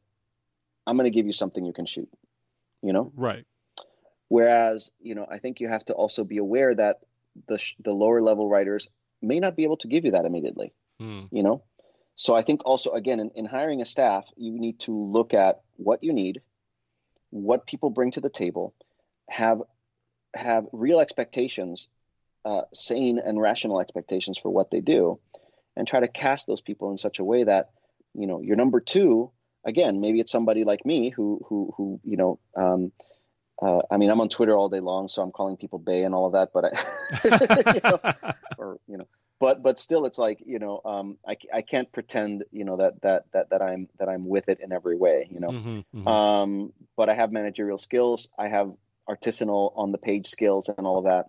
I'm going to give you something you can shoot, you know? Right. Whereas, you know, I think you have to also be aware that the the lower level writers may not be able to give you that immediately. Mm. You know, so I think also again in, in hiring a staff, you need to look at what you need, what people bring to the table, have have real expectations, uh, sane and rational expectations for what they do, and try to cast those people in such a way that you know your number two again maybe it's somebody like me who who who you know um, uh, I mean, I'm on Twitter all day long, so I'm calling people Bay and all of that, but I, you know, or you know, but but still, it's like you know, um, I, I can't pretend you know that that that that I'm that I'm with it in every way, you know. Mm-hmm, mm-hmm. Um, but I have managerial skills, I have artisanal on the page skills and all of that.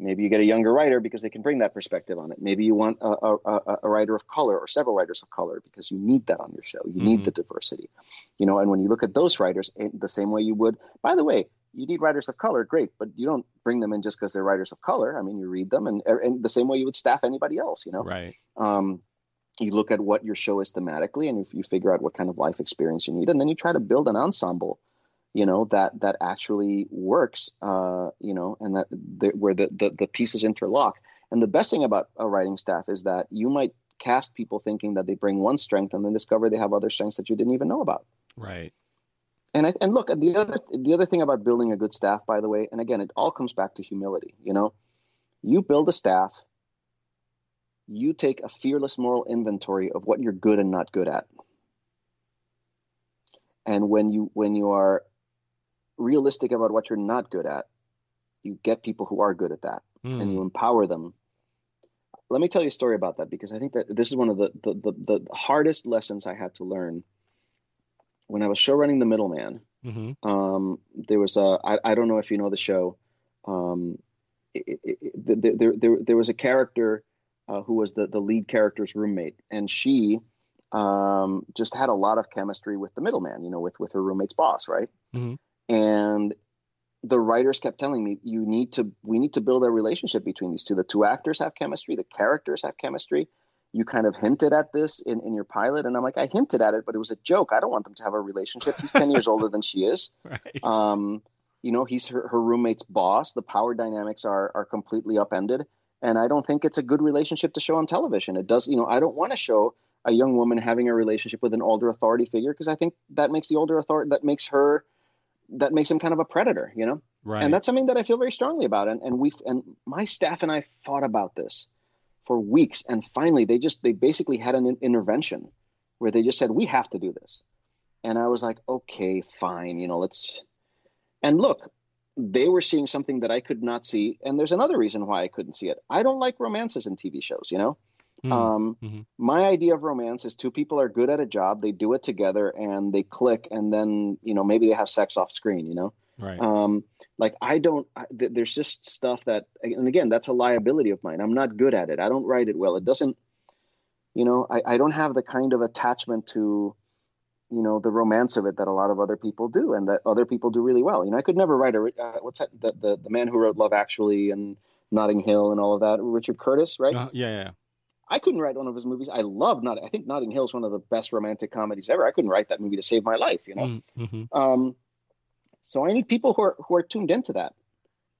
Maybe you get a younger writer because they can bring that perspective on it. Maybe you want a, a, a writer of color or several writers of color because you need that on your show. You mm-hmm. need the diversity, you know. And when you look at those writers, the same way you would, by the way, you need writers of color, great, but you don't bring them in just because they're writers of color. I mean, you read them, and, and the same way you would staff anybody else, you know. Right. Um, you look at what your show is thematically, and you, you figure out what kind of life experience you need, and then you try to build an ensemble, you know, that that actually works, uh, you know, and that the, where the, the the pieces interlock. And the best thing about a writing staff is that you might cast people thinking that they bring one strength, and then discover they have other strengths that you didn't even know about. Right and I, and look the other the other thing about building a good staff by the way and again it all comes back to humility you know you build a staff you take a fearless moral inventory of what you're good and not good at and when you when you are realistic about what you're not good at you get people who are good at that mm. and you hmm. empower them let me tell you a story about that because i think that this is one of the the, the, the hardest lessons i had to learn when I was show running The Middleman, mm-hmm. um, there was a I, I don't know if you know the show. Um, it, it, it, there, there, there was a character uh, who was the, the lead character's roommate, and she um, just had a lot of chemistry with the middleman, you know, with with her roommate's boss, right? Mm-hmm. And the writers kept telling me, you need to, we need to build a relationship between these two. The two actors have chemistry, the characters have chemistry. You kind of hinted at this in, in your pilot and i'm like i hinted at it but it was a joke. I don't want them to have a relationship. He's 10 years older than she is. Right. um, you know he's her, her roommate's boss. The power dynamics are are completely upended. And i don't think it's a good relationship to show on television. It does you know i don't want to show a young woman having a relationship with an older authority figure because i think that makes the older authority that makes her that makes him kind of a predator, you know? Right. And that's something that I feel very strongly about. And and we and my staff and I fought about this for weeks, and finally they just they basically had an intervention where they just said we have to do this, and I was like, okay, fine, you know, let's. And look, they were seeing something that I could not see, and there's another reason why I couldn't see it. I don't like romances in TV shows, you know. Mm-hmm. Um, mm-hmm. My idea of romance is two people are good at a job, they do it together, and they click, and then you know maybe they have sex off screen, you know. Right. Um, like I don't. I, th- there's just stuff that, and again, that's a liability of mine. I'm not good at it. I don't write it well. It doesn't. You know, I, I don't have the kind of attachment to, you know, the romance of it that a lot of other people do, and that other people do really well. You know, I could never write a. Uh, what's that? The, the the man who wrote Love Actually and Notting Hill and all of that, Richard Curtis, right? Uh, yeah, yeah. I couldn't write one of his movies. I love not. I think Notting Hill is one of the best romantic comedies ever. I couldn't write that movie to save my life. You know. Mm-hmm. Um, so I need people who are who are tuned into that.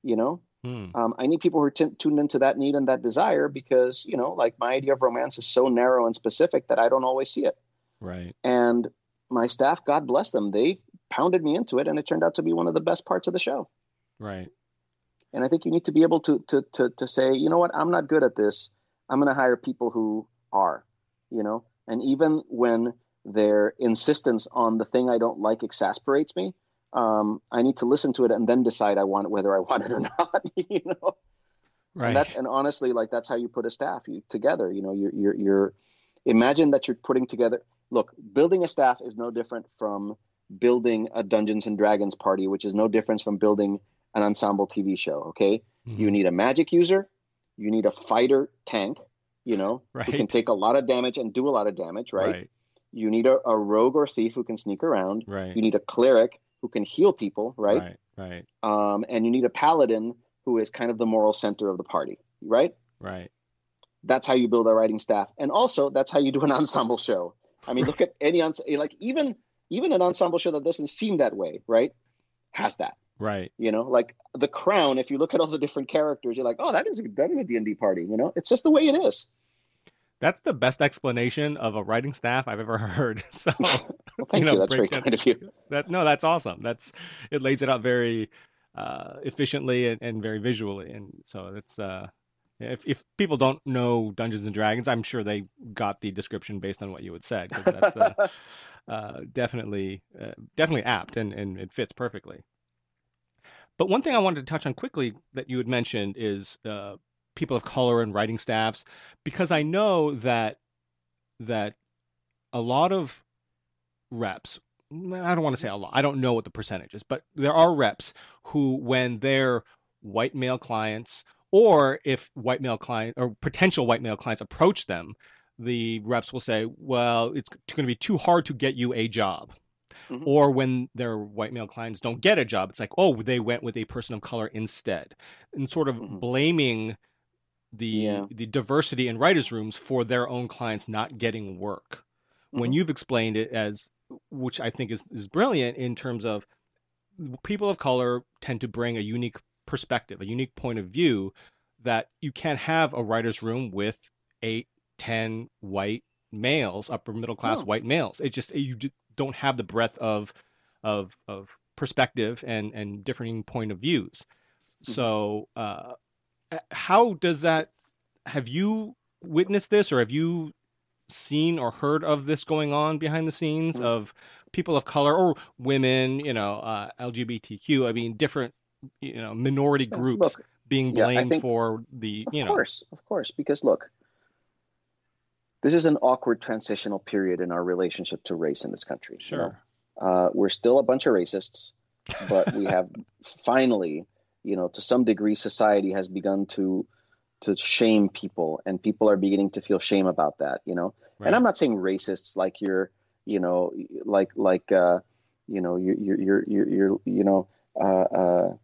You know, mm. um, I need people who are t- tuned into that need and that desire because you know, like my idea of romance is so narrow and specific that I don't always see it. Right. And my staff, God bless them, they pounded me into it, and it turned out to be one of the best parts of the show. Right. And I think you need to be able to to to to say, you know what, I'm not good at this. I'm going to hire people who are, you know, and even when their insistence on the thing I don't like exasperates me, um, I need to listen to it and then decide I want it, whether I want it or not. you know, right? And that's and honestly, like that's how you put a staff you together. You know, you're you're, you're imagine that you're putting together. Look, building a staff is no different from building a Dungeons and Dragons party, which is no difference from building an ensemble TV show. Okay, mm-hmm. you need a magic user, you need a fighter tank, you know, right. who can take a lot of damage and do a lot of damage, right? right. You need a, a, rogue or thief who can sneak around. Right. You need a cleric who can heal people, right? Right. Right. Um, and you need a paladin who is kind of the moral center of the party, right? Right. That's how you build a writing staff, and also that's how you do an ensemble show. I mean, look at any like even even an ensemble show that doesn't seem that way, right? Has that. Right. You know, like The Crown. If you look at all the different characters, you're like, oh, that is a, that is a D and D party. You know, it's just the way it is. That's the best explanation of a writing staff I've ever heard. So, well, thank you. Know, you. That's very kind of you. That no, that's awesome. That's it lays it out very uh, efficiently and, and, very visually, and so it's. Uh, if if people don't know Dungeons and Dragons, I'm sure they got the description based on what you had said. That's uh, uh, definitely uh, definitely apt and, and it fits perfectly. But one thing I wanted to touch on quickly that you had mentioned is uh, people of color and writing staffs, because I know that that a lot of reps. I don't want to say a lot. I don't know what the percentage is, but there are reps who, when their white male clients, or if white male client or potential white male clients approach them, the reps will say, "Well, it's going to be too hard to get you a job." Mm-hmm. Or when their white male clients don't get a job, it's like, oh, they went with a person of color instead, and sort of mm-hmm. blaming the yeah. the diversity in writers' rooms for their own clients not getting work. Mm-hmm. When you've explained it as, which I think is is brilliant in terms of people of color tend to bring a unique perspective, a unique point of view that you can't have a writer's room with eight, ten white males, upper middle class white males. It just you don't have the breadth of of of perspective and and differing point of views. Mm-hmm. So, uh, how does that? Have you witnessed this, or have you seen or heard of this going on behind the scenes mm-hmm. of people of color or women, you know, uh, LGBTQ? I mean, different, you know, minority groups look, being blamed yeah, for the, you know, of course, of course, because look, this is an awkward transitional period in our relationship to race in this country. Sure. You know? uh, we're still a bunch of racists, but we have finally, you know, to some degree, society has begun to to shame people, and people are beginning to feel shame about that. You know, right. and I'm not saying racists like you're, you know, like like uh, you know, you're you're you're you're, you know. Uh, uh,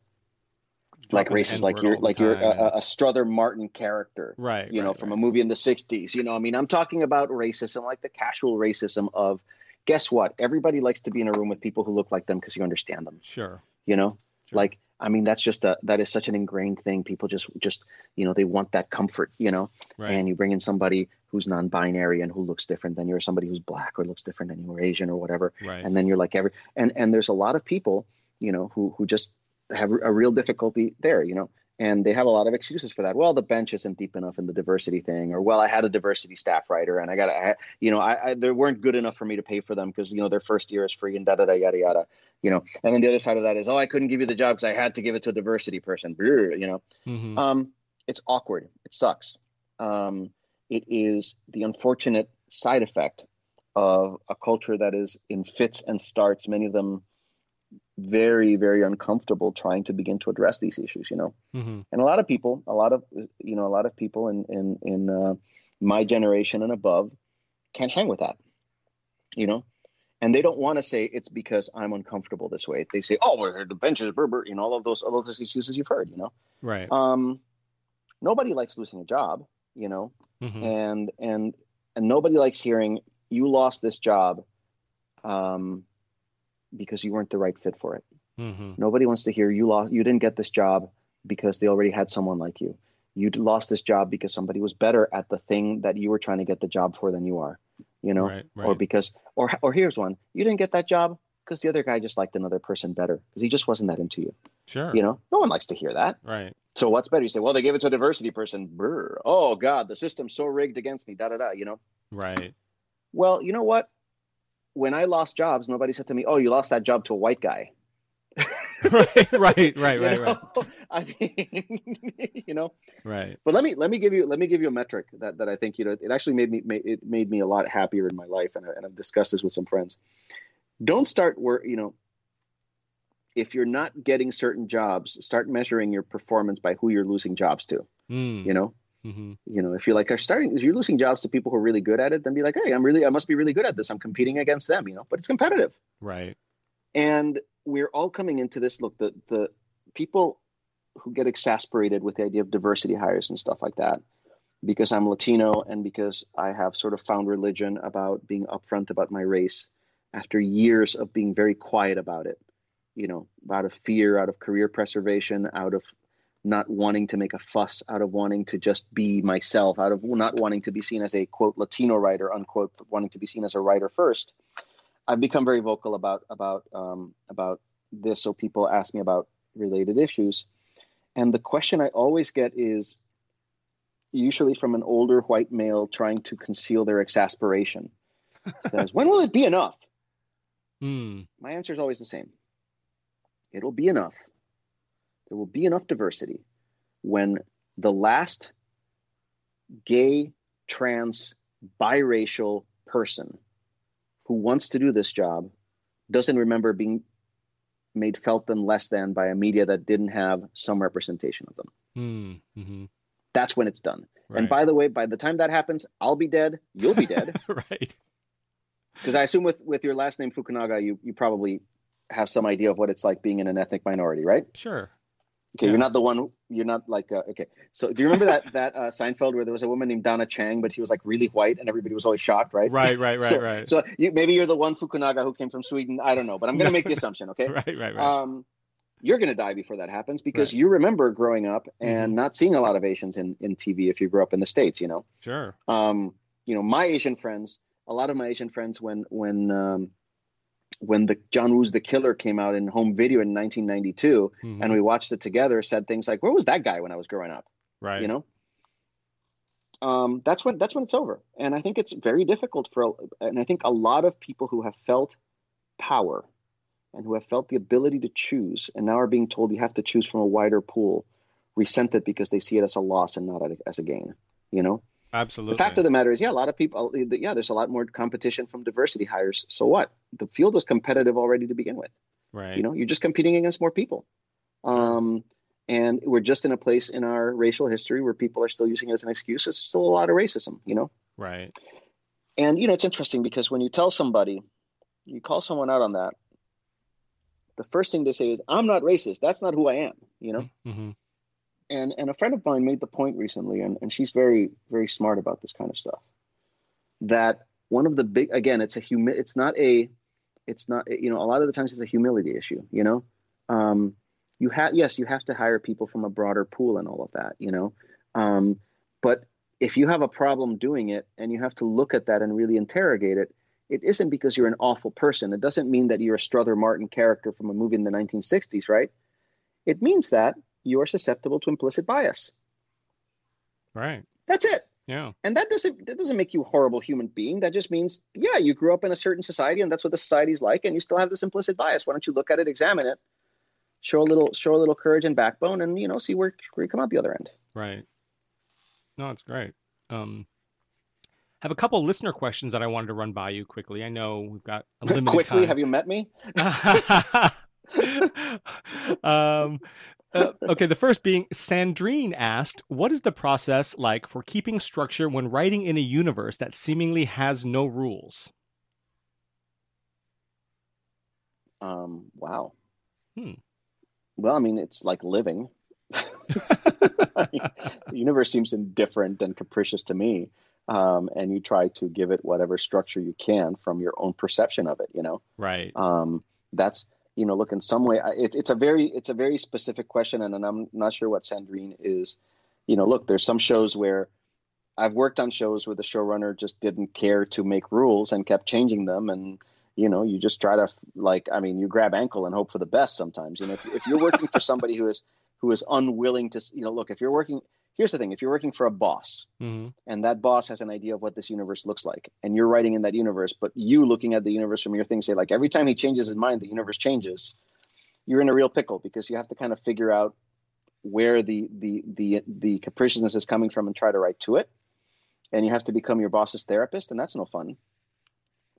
like racist, like you're like you're a, a, Strother Martin character, right? You right, know, right. from a movie in the '60s. You know, I mean, I'm talking about racism, like the casual racism of, guess what? Everybody likes to be in a room with people who look like them because you understand them. Sure. You know, sure. like I mean, that's just a that is such an ingrained thing. People just just you know they want that comfort. You know, right. and you bring in somebody who's non-binary and who looks different than you, or somebody who's black or looks different than you, or Asian or whatever, right. and then you're like every and and there's a lot of people you know, who who just have a real difficulty there, you know, and they have a lot of excuses for that. Well, the bench isn't deep enough in the diversity thing, or well, I had a diversity staff writer and I got, I, you know, I, I they weren't good enough for me to pay for them because you know their first year is free and da da da yada yada, you know. And then the other side of that is, oh, I couldn't give you the job because I had to give it to a diversity person, you know. Mm-hmm. Um, it's awkward. It sucks. Um, it is the unfortunate side effect of a culture that is in fits and starts. Many of them very very uncomfortable trying to begin to address these issues you know? Mm-hmm. and a lot of people a lot of you know a lot of people in in in uh, my generation and above can't hang with that you know? And they don't want to say it's because i'm uncomfortable this way. They say oh well, the benches burr, burr, you know all of those all of those excuses you've heard you know? Right. Um nobody likes losing a job you know? Mm-hmm. and and and nobody likes hearing you lost this job um because you weren't the right fit for it. Mm-hmm. Nobody wants to hear you lost. You didn't get this job because they already had someone like you. You lost this job because somebody was better at the thing that you were trying to get the job for than you are. You know, right, right. or because, or or here's one: you didn't get that job because the other guy just liked another person better because he just wasn't that into you. Sure. You know, no one likes to hear that. Right. So what's better? You say, well, they gave it to a diversity person. Brr. Oh God, the system's so rigged against me. Da da da. You know. Right. Well, you know what? When I lost jobs, nobody said to me, "Oh, you lost that job to a white guy." right, right, right, right, right. I mean, you know, right. But let me let me give you let me give you a metric that, that I think you know it actually made me it made me a lot happier in my life, and, I, and I've discussed this with some friends. Don't start where you know. If you're not getting certain jobs, start measuring your performance by who you're losing jobs to. Mm. You know, Mm-hmm. You know, if you're like are starting, if you're losing jobs to people who are really good at it, then be like, hey, I'm really, I must be really good at this. I'm competing against them. You know, but it's competitive, right? And we're all coming into this. Look, the the people who get exasperated with the idea of diversity hires and stuff like that, because I'm Latino and because I have sort of found religion about being upfront about my race after years of being very quiet about it. You know, out of fear, out of career preservation, out of not wanting to make a fuss, out of wanting to just be myself, out of not wanting to be seen as a quote Latino writer, unquote, wanting to be seen as a writer first. I've become very vocal about about um, about this, so people ask me about related issues, and the question I always get is usually from an older white male trying to conceal their exasperation. Says, "When will it be enough?" Mm. My answer is always the same. It'll be enough there will be enough diversity when the last gay, trans, biracial person who wants to do this job doesn't remember being made felt them less than by a media that didn't have some representation of them. Hmm, mm-hmm. That's when it's done. Right. And by the way, by the time that happens, I'll be dead. You'll be dead. right. Because I assume with with your last name Fukunaga, you you probably have some idea of what it's like being in an ethnic minority, right? Sure. Okay, yeah. you're not the one. You're not like uh, okay. So do you remember that that uh, Seinfeld where there was a woman named Donna Chang, but she was like really white, and everybody was always shocked, right? Right, right, right, so, right. So you, maybe you're the one Fukunaga who came from Sweden. I don't know, but I'm going to make the assumption. Okay. right, right, right. Um, you're going to die before that happens because right. you remember growing up and mm-hmm. not seeing a lot of Asians in in TV if you grew up in the states. You know. Sure. Um, you know, my Asian friends, a lot of my Asian friends, when when um, when the John Woo's The Killer came out in home video in 1992, mm-hmm. and we watched it together, said things like, "Where was that guy when I was growing up?" Right. You know. Um, that's when that's when it's over, and I think it's very difficult for, and I think a lot of people who have felt power, and who have felt the ability to choose, and now are being told you have to choose from a wider pool, resent it because they see it as a loss and not as a gain. You know. Absolutely. The fact of the matter is, yeah, a lot of people, yeah, there's a lot more competition from diversity hires. So what? The field was competitive already to begin with. Right. You know, you're just competing against more people. Um, and we're just in a place in our racial history where people are still using it as an excuse. There's still a lot of racism, you know? Right. And, you know, it's interesting because when you tell somebody, you call someone out on that, the first thing they say is, I'm not racist. That's not who I am, you know? Mm-hmm and and a friend of mine made the point recently, and, and she's very very smart about this kind of stuff. That one of the big again, it's a humi- it's not a it's not you know a lot of the times it's a humility issue. You know, um, you have yes you have to hire people from a broader pool and all of that. You know, um, but if you have a problem doing it and you have to look at that and really interrogate it, it isn't because you're an awful person. It doesn't mean that you're a Strother Martin character from a movie in the 1960s, right? It means that you are susceptible to implicit bias. Right. That's it. Yeah. And that doesn't that doesn't make you a horrible human being. That just means, yeah, you grew up in a certain society and that's what the society's like, and you still have this implicit bias. Why don't you look at it, examine it, show a little show a little courage and backbone, and you know, see where, where you come out the other end. Right. No, it's great. Um, have a couple listener questions that I wanted to run by you quickly. I know we've got a limited Quickly, time. have you met me? um, uh, okay, the first being Sandrine asked, "What is the process like for keeping structure when writing in a universe that seemingly has no rules?" Um, wow. Hmm. Well, I mean, it's like living. the universe seems indifferent and capricious to me. Um, and you try to give it whatever structure you can from your own perception of it, you know? Right. Um, that's, you know, look, in some way, it, it's a very, it's a very specific question. And, and I'm not sure what Sandrine is, you know, look, there's some shows where I've worked on shows where the showrunner just didn't care to make rules and kept changing them. And, you know, you just try to like, I mean, you grab ankle and hope for the best sometimes. You know, if, if you're working for somebody who is, who is unwilling to, you know, look, if you're working, here's the thing. If you're working for a boss hmm and that boss has an idea of what this universe looks like and you're writing in that universe but you looking at the universe from your thing say like every time he changes his mind the universe changes you're in a real pickle because you have to kind of figure out where the the the the capriciousness is coming from and try to write to it. And you have to become your boss's therapist and that's no fun.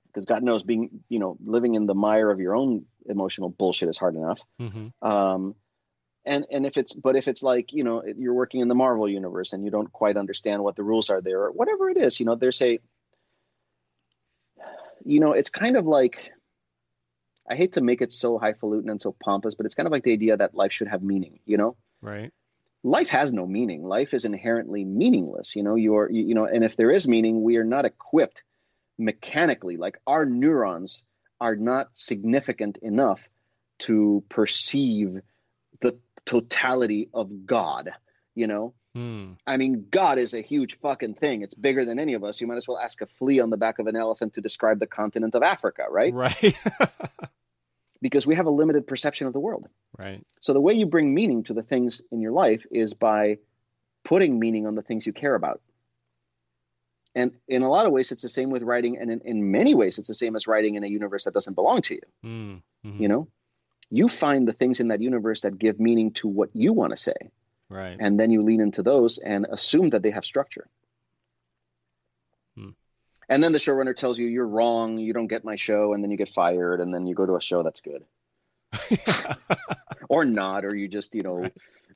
Because god knows being you know living in the mire of your own emotional bullshit is hard enough. Hmm um, and and if it's but if it's like you know you're working in the Marvel universe and you don't quite understand what the rules are there or whatever it is, you know, there's a you know, it's kind of like I hate to make it so highfalutin and so pompous, but it's kind of like the idea that life should have meaning, you know? Right. Life has no meaning. Life is inherently meaningless, you know, you're you, you know, and if there is meaning, we are not equipped mechanically like our neurons are not significant enough to perceive the totality of God, you know? Hmm. I mean, God is a huge fucking thing. It's bigger than any of us. You might as well ask a flea on the back of an elephant to describe the continent of Africa, right? Right. Because we have a limited perception of the world. right. So the way you bring meaning to the things in your life is by putting meaning on the things you care about. And in a lot of ways, it's the same with writing. And in, in many ways, it's the same as writing in a universe that doesn't belong to you. Hmm. Mhm. You know, you find the things in that universe that give meaning to what you want to say. Right. and then you lean into those and assume that they have structure. Hmm. And then the showrunner tells you you're wrong, you don't get my show, and then you get fired, and then you go to a show that's good, or not, or you just you know Right.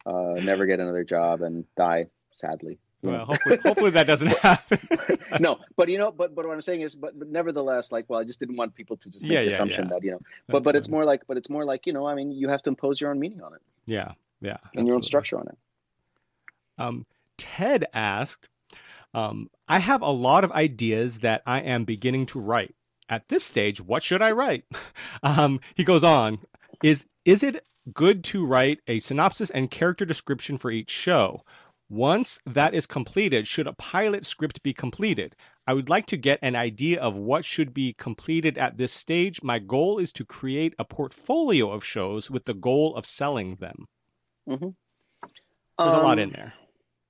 uh, never get another job and die sadly. Well, hopefully, hopefully that doesn't happen. no, but you know, but but what I'm saying is, but, but nevertheless, like, well, I just didn't want people to just make Yeah, the yeah, assumption yeah. that you know, but That's but it's fine. more like, but it's more like you know, I mean, you have to impose your own meaning on it Yeah. Yeah. and your own structure on it. Um, Ted asked, um, I have a lot of ideas that I am beginning to write. At this stage, what should I write? um, he goes on, is is it good to write a synopsis and character description for each show? Once that is completed, should a pilot script be completed? I would like to get an idea of what should be completed at this stage. My goal is to create a portfolio of shows with the goal of selling them. hmm There's a lot Um, in there.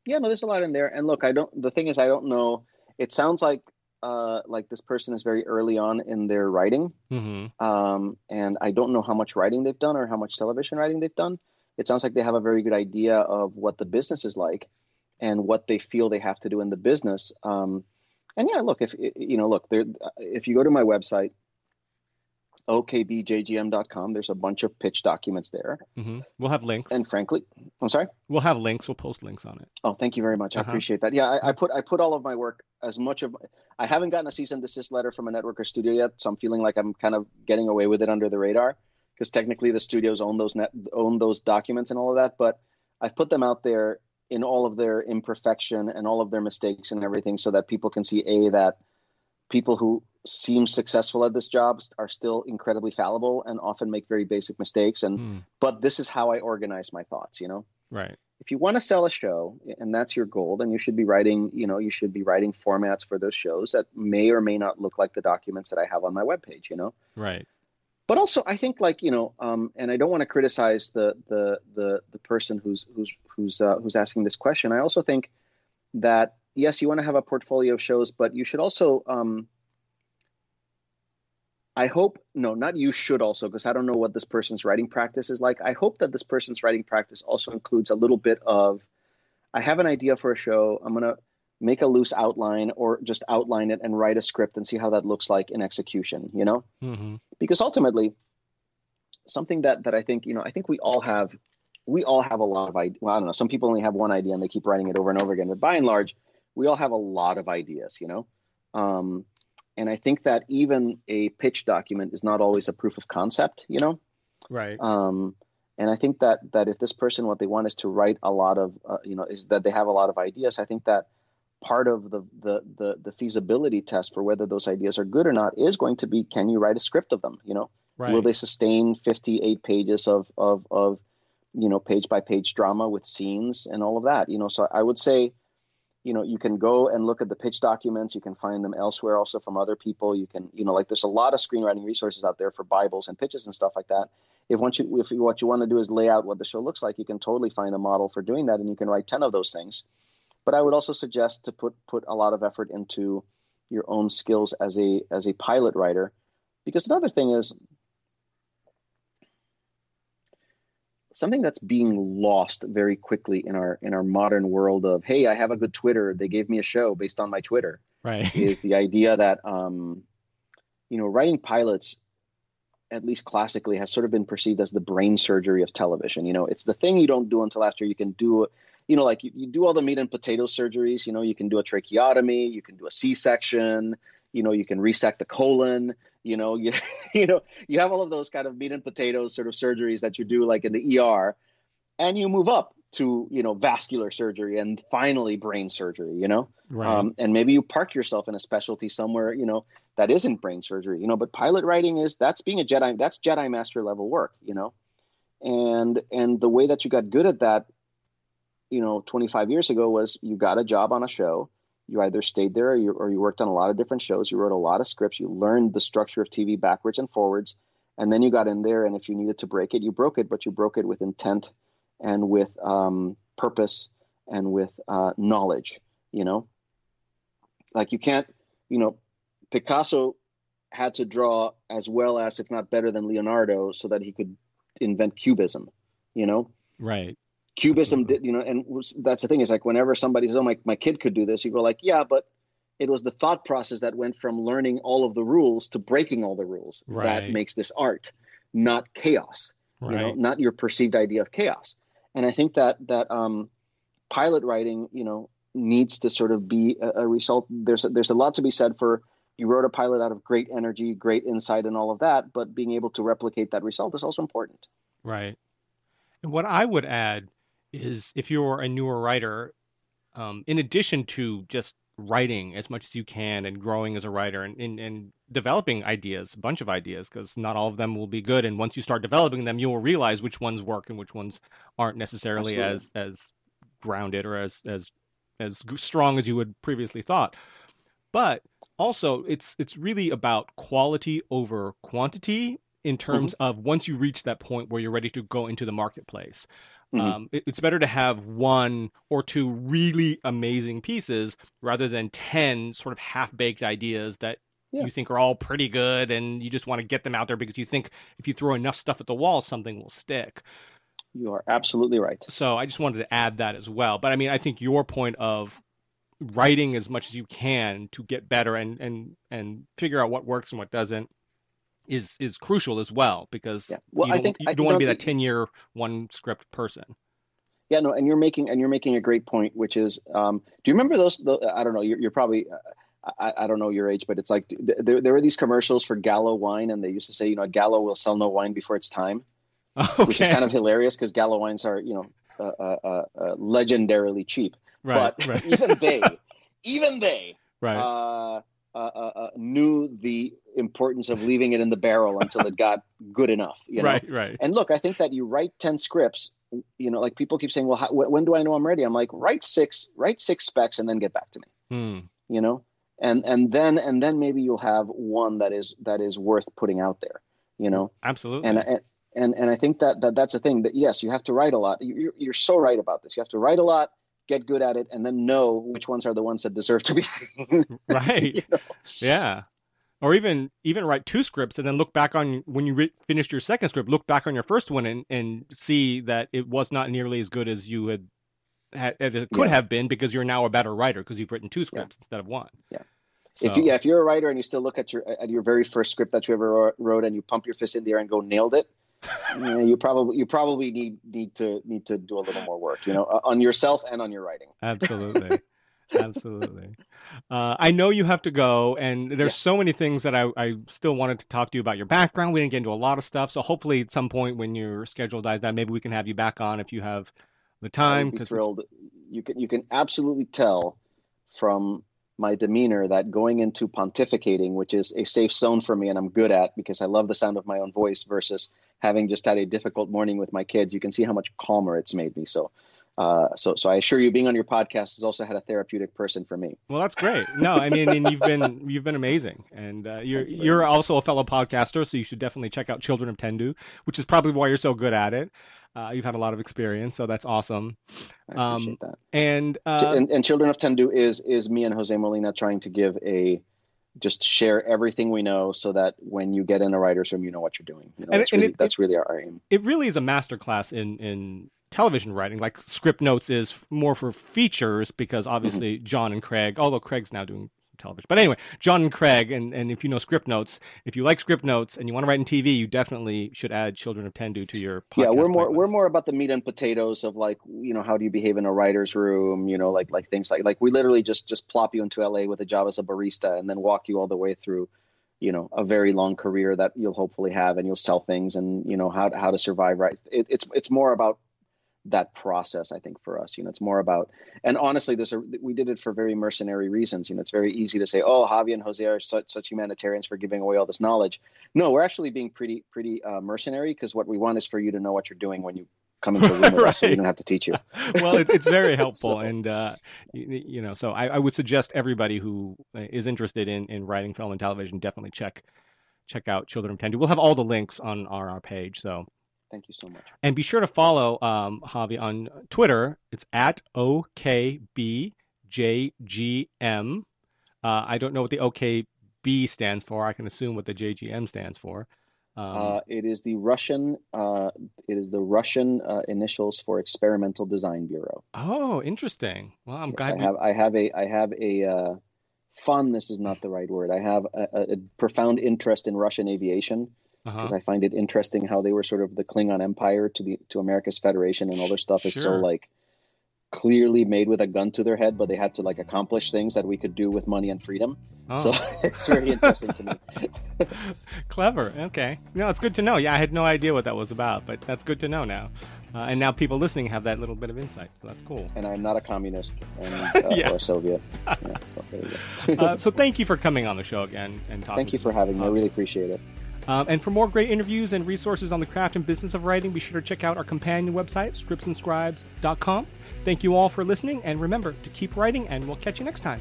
Yeah, no, there's a lot in there. And look, I don't. The thing is, I don't know. It sounds like uh, like this person is very early on in their writing, hmm um, and I don't know how much writing they've done or how much television writing they've done. It sounds like they have a very good idea of what the business is like and what they feel they have to do in the business. Um, and yeah, look, if you know, look, there. If you go to my website, okbjgm.com, there's a bunch of pitch documents there. hmm We'll have links. And frankly, I'm sorry. We'll have links. We'll post links on it. Oh, thank you very much. I Uh-huh. appreciate that. Yeah, I, I put I put all of my work as much of I haven't gotten a cease and desist letter from a network or studio yet, so I'm feeling like I'm kind of getting away with it under the radar because technically the studios own those net own those documents and all of that. But I've put them out there in all of their imperfection and all of their mistakes and everything, so that people can see a that people who seem successful at this job are still incredibly fallible and often make very basic mistakes and Hmm. but this is how I organize my thoughts, you know Right. if you want to sell a show and that's your goal, then you should be writing, you know, you should be writing formats for those shows that may or may not look like the documents that I have on my webpage, you know? Right. But also I think like, you know, um, and I don't want to criticize the the the the person who's who's who's uh, who's asking this question. I also think that yes, you want to have a portfolio of shows, but you should also um, I hope, no, not you should also, because I don't know what this person's writing practice is like. I hope that this person's writing practice also includes a little bit of I have an idea for a show. I'm to make a loose outline or just outline it and write a script and see how that looks like in execution, you know? Mm-hmm. Because ultimately, something that, that I think, you know, I think we all have, we all have a lot of ideas. Well, I don't know. Some people only have one idea and they keep writing it over and over again. But by and large, we all have a lot of ideas, you know? Um, and I think that even a pitch document is not always a proof of concept, you know? Right. Um, and I think that that if this person what they want is to write a lot of, uh, you know, is that they have a lot of ideas. I think that part of the, the the the feasibility test for whether those ideas are good or not is going to be can you write a script of them? You know, right. will they sustain fifty eight pages of of of you know page by page drama with scenes and all of that? You know, so I would say you know you can go and look at the pitch documents you can find them elsewhere also from other people you can you know like there's a lot of screenwriting resources out there for bibles and pitches and stuff like that if once you if what you want to do is lay out what the show looks like you can totally find a model for doing that and you can write 10 of those things but i would also suggest to put put a lot of effort into your own skills as a as a pilot writer because another thing is something that's being lost very quickly in our in our modern world of hey i have a good twitter they gave me a show based on my twitter right. is the idea that um you know writing pilots at least classically has sort of been perceived as the brain surgery of television. You know it's the thing you don't do until after you can do you know like you, you do all the meat and potato surgeries you know you can do a tracheotomy you can do a c-section you know you can resect the colon you know you you know you have all of those kind of meat and potatoes sort of surgeries that you do like in the ER and you move up to you know vascular surgery and finally brain surgery you know right. um, and maybe you park yourself in a specialty somewhere you know that isn't brain surgery you know but pilot writing is that's being a jedi that's jedi master level work you know and and the way that you got good at that you know 25 years ago was you got a job on a show you either stayed there or you, or you worked on a lot of different shows. You wrote a lot of scripts. You learned the structure of TV backwards and forwards. And then you got in there, and if you needed to break it, you broke it, but you broke it with intent and with um, purpose and with uh, knowledge, you know? Like you can't, you know, Picasso had to draw as well as, if not better than Leonardo, so that he could invent cubism, you know? Right cubism did you know and that's the thing is like whenever somebody says oh my, my kid could do this you go like yeah but it was the thought process that went from learning all of the rules to breaking all the rules right. that makes this art not chaos right. you know not your perceived idea of chaos and i think that that um, pilot writing you know needs to sort of be a, a result there's a, there's a lot to be said for you wrote a pilot out of great energy great insight and all of that but being able to replicate that result is also important right and what i would add is if you're a newer writer, um, in addition to just writing as much as you can and growing as a writer and, and, and developing ideas, a bunch of ideas, because not all of them will be good. And once you start developing them, you'll realize which ones work and which ones aren't necessarily Absolutely. as as grounded or as as as strong as you would previously thought. But also, it's it's really about quality over quantity in terms mm-hmm. of once you reach that point where you're ready to go into the marketplace. Mm-hmm. Um, it, it's better to have one or two really amazing pieces rather than 10 sort of half baked ideas that yeah. you think are all pretty good and you just want to get them out there because you think if you throw enough stuff at the wall, something will stick. You are absolutely right. So I just wanted to add that as well. But I mean, I think your point of writing as much as you can to get better and and and figure out what works and what doesn't is is crucial as well because yeah. well, you I think you don't, want to be that ten year one script person. Yeah, no, and you're making and you're making a great point, which is, um, do you remember those? The, I don't know. You're, you're probably. Uh, I, I, don't know your age, but it's like there, there were these commercials for Gallo wine, and they used to say, you know, Gallo will sell no wine before it's time, okay. which is kind of hilarious because Gallo wines are, you know, uh, uh, uh, uh legendarily cheap. Right, but right. even they, even they, right. Uh, uh, knew the importance of leaving it in the barrel until it got good enough. You know? Right, right. And look, I think that you write ten scripts you know, like people keep saying, well, how, when do I know I'm ready? I'm like, write six, write six specs and then get back to me. Hmm. You know, and and then and then maybe you'll have one that is that is worth putting out there. You know, Absolutely. and and and, and I think that, that that's a thing that yes, you have to write a lot. You're, you're so right about this. You have to write a lot, get good at it, and then know which ones are the ones that deserve to be seen. right. You know? Yeah. Or even even write two scripts and then look back on when you re- finished your second script, look back on your first one and, and see that it was not nearly as good as you had, had it could Yeah. have been because you're now a better writer because you've written two scripts instead of one. Yeah. So, If you, yeah, if you're a writer and you still look at your at your very first script that you ever wrote and you pump your fist in the air and go nailed it, you probably you probably need need to need to do a little more work, you know, on yourself and on your writing. Absolutely. Absolutely. Uh, I know you have to go, and there's Yeah. so many things that I, I still wanted to talk to you about your background. We didn't get into a lot of stuff, so hopefully at some point when your schedule dies down, maybe we can have you back on if you have the time. would be 'cause it's- thrilled. You can you can absolutely tell from my demeanor that going into pontificating, which is a safe zone for me and I'm good at because I love the sound of my own voice versus having just had a difficult morning with my kids, you can see how much calmer it's made me. So uh, so so I assure you being on your podcast has also had a therapeutic person for me. Well, that's great. No, I mean, and you've been you've been amazing, and uh, you're you you're also a fellow podcaster, so you should definitely check out Children of Tendu, which is probably why you're so good at it. Uh, you've had a lot of experience, so that's awesome. I Um, appreciate that. And uh, and, and Children of Tendu is is me and Jose Molina trying to give a just share everything we know so that when you get in a writer's room, you know what you're doing. You know, And- that's and really it- that's really our aim. it really is a masterclass in in television writing. Like Scriptnotes is more for features because mm-hmm. obviously John and Craig, although Craig's now doing television, but anyway, John and Craig, and and if you know Scriptnotes, if you like Scriptnotes and you want to write in TV, you definitely should add Children of Tendu to your podcast. yeah, we're more we're more about the meat and potatoes of like you know how do you behave in a writer's room, you know, like like things like like we literally just just plop you into LA with a job as a barista and then walk you all the way through you know a very long career that you'll hopefully have and you'll sell things and you know how to, how to survive right it, it's it's more about that process i think for us you know it's more about and honestly there's a we did it for very mercenary reasons you know it's very easy to say oh javi and jose are such such humanitarians for giving away all this knowledge no we're actually being pretty pretty uh, mercenary because what we want is for you to know what you're doing when you come into the room with us so we don't have to teach you well, it, it's very helpful, So- and uh, you, you know, so I, I would suggest everybody who is interested in, in writing film and television definitely check check out Children of Tendu. We'll have all the links on our, our page. So, thank you so much and be sure to follow um, Javi on Twitter. It's at okbjgm. Uh, I don't know what the OKB stands for. I can assume what the JGM stands for. Um, uh, it is the russian uh, it is the russian uh, initials for experimental design bureau oh, interesting. Well, I'm Yes, glad. I we- have I have a I have a uh, fondness is not the right word. I have a, a profound interest in Russian aviation uh-huh. because I find it interesting how they were sort of the Klingon Empire to the to America's Federation, and all their stuff is so like clearly made with a gun to their head, but they had to like accomplish things that we could do with money and freedom. Oh. So it's very interesting to me. Clever. Okay. No, it's good to know. Yeah, I had no idea what that was about, but that's good to know now. Uh, and now people listening have that little bit of insight. So that's cool. And I'm not a communist and, uh, Yeah. or a Soviet. Yeah, so there you go. Uh, so thank you for coming on the show again and talking. Thank you for having me. I Um, really appreciate it. Um, and for more great interviews and resources on the craft and business of writing, be sure to check out our companion website, scriptsandscribes.com. Thank you all for listening, and remember to keep writing, and we'll catch you next time.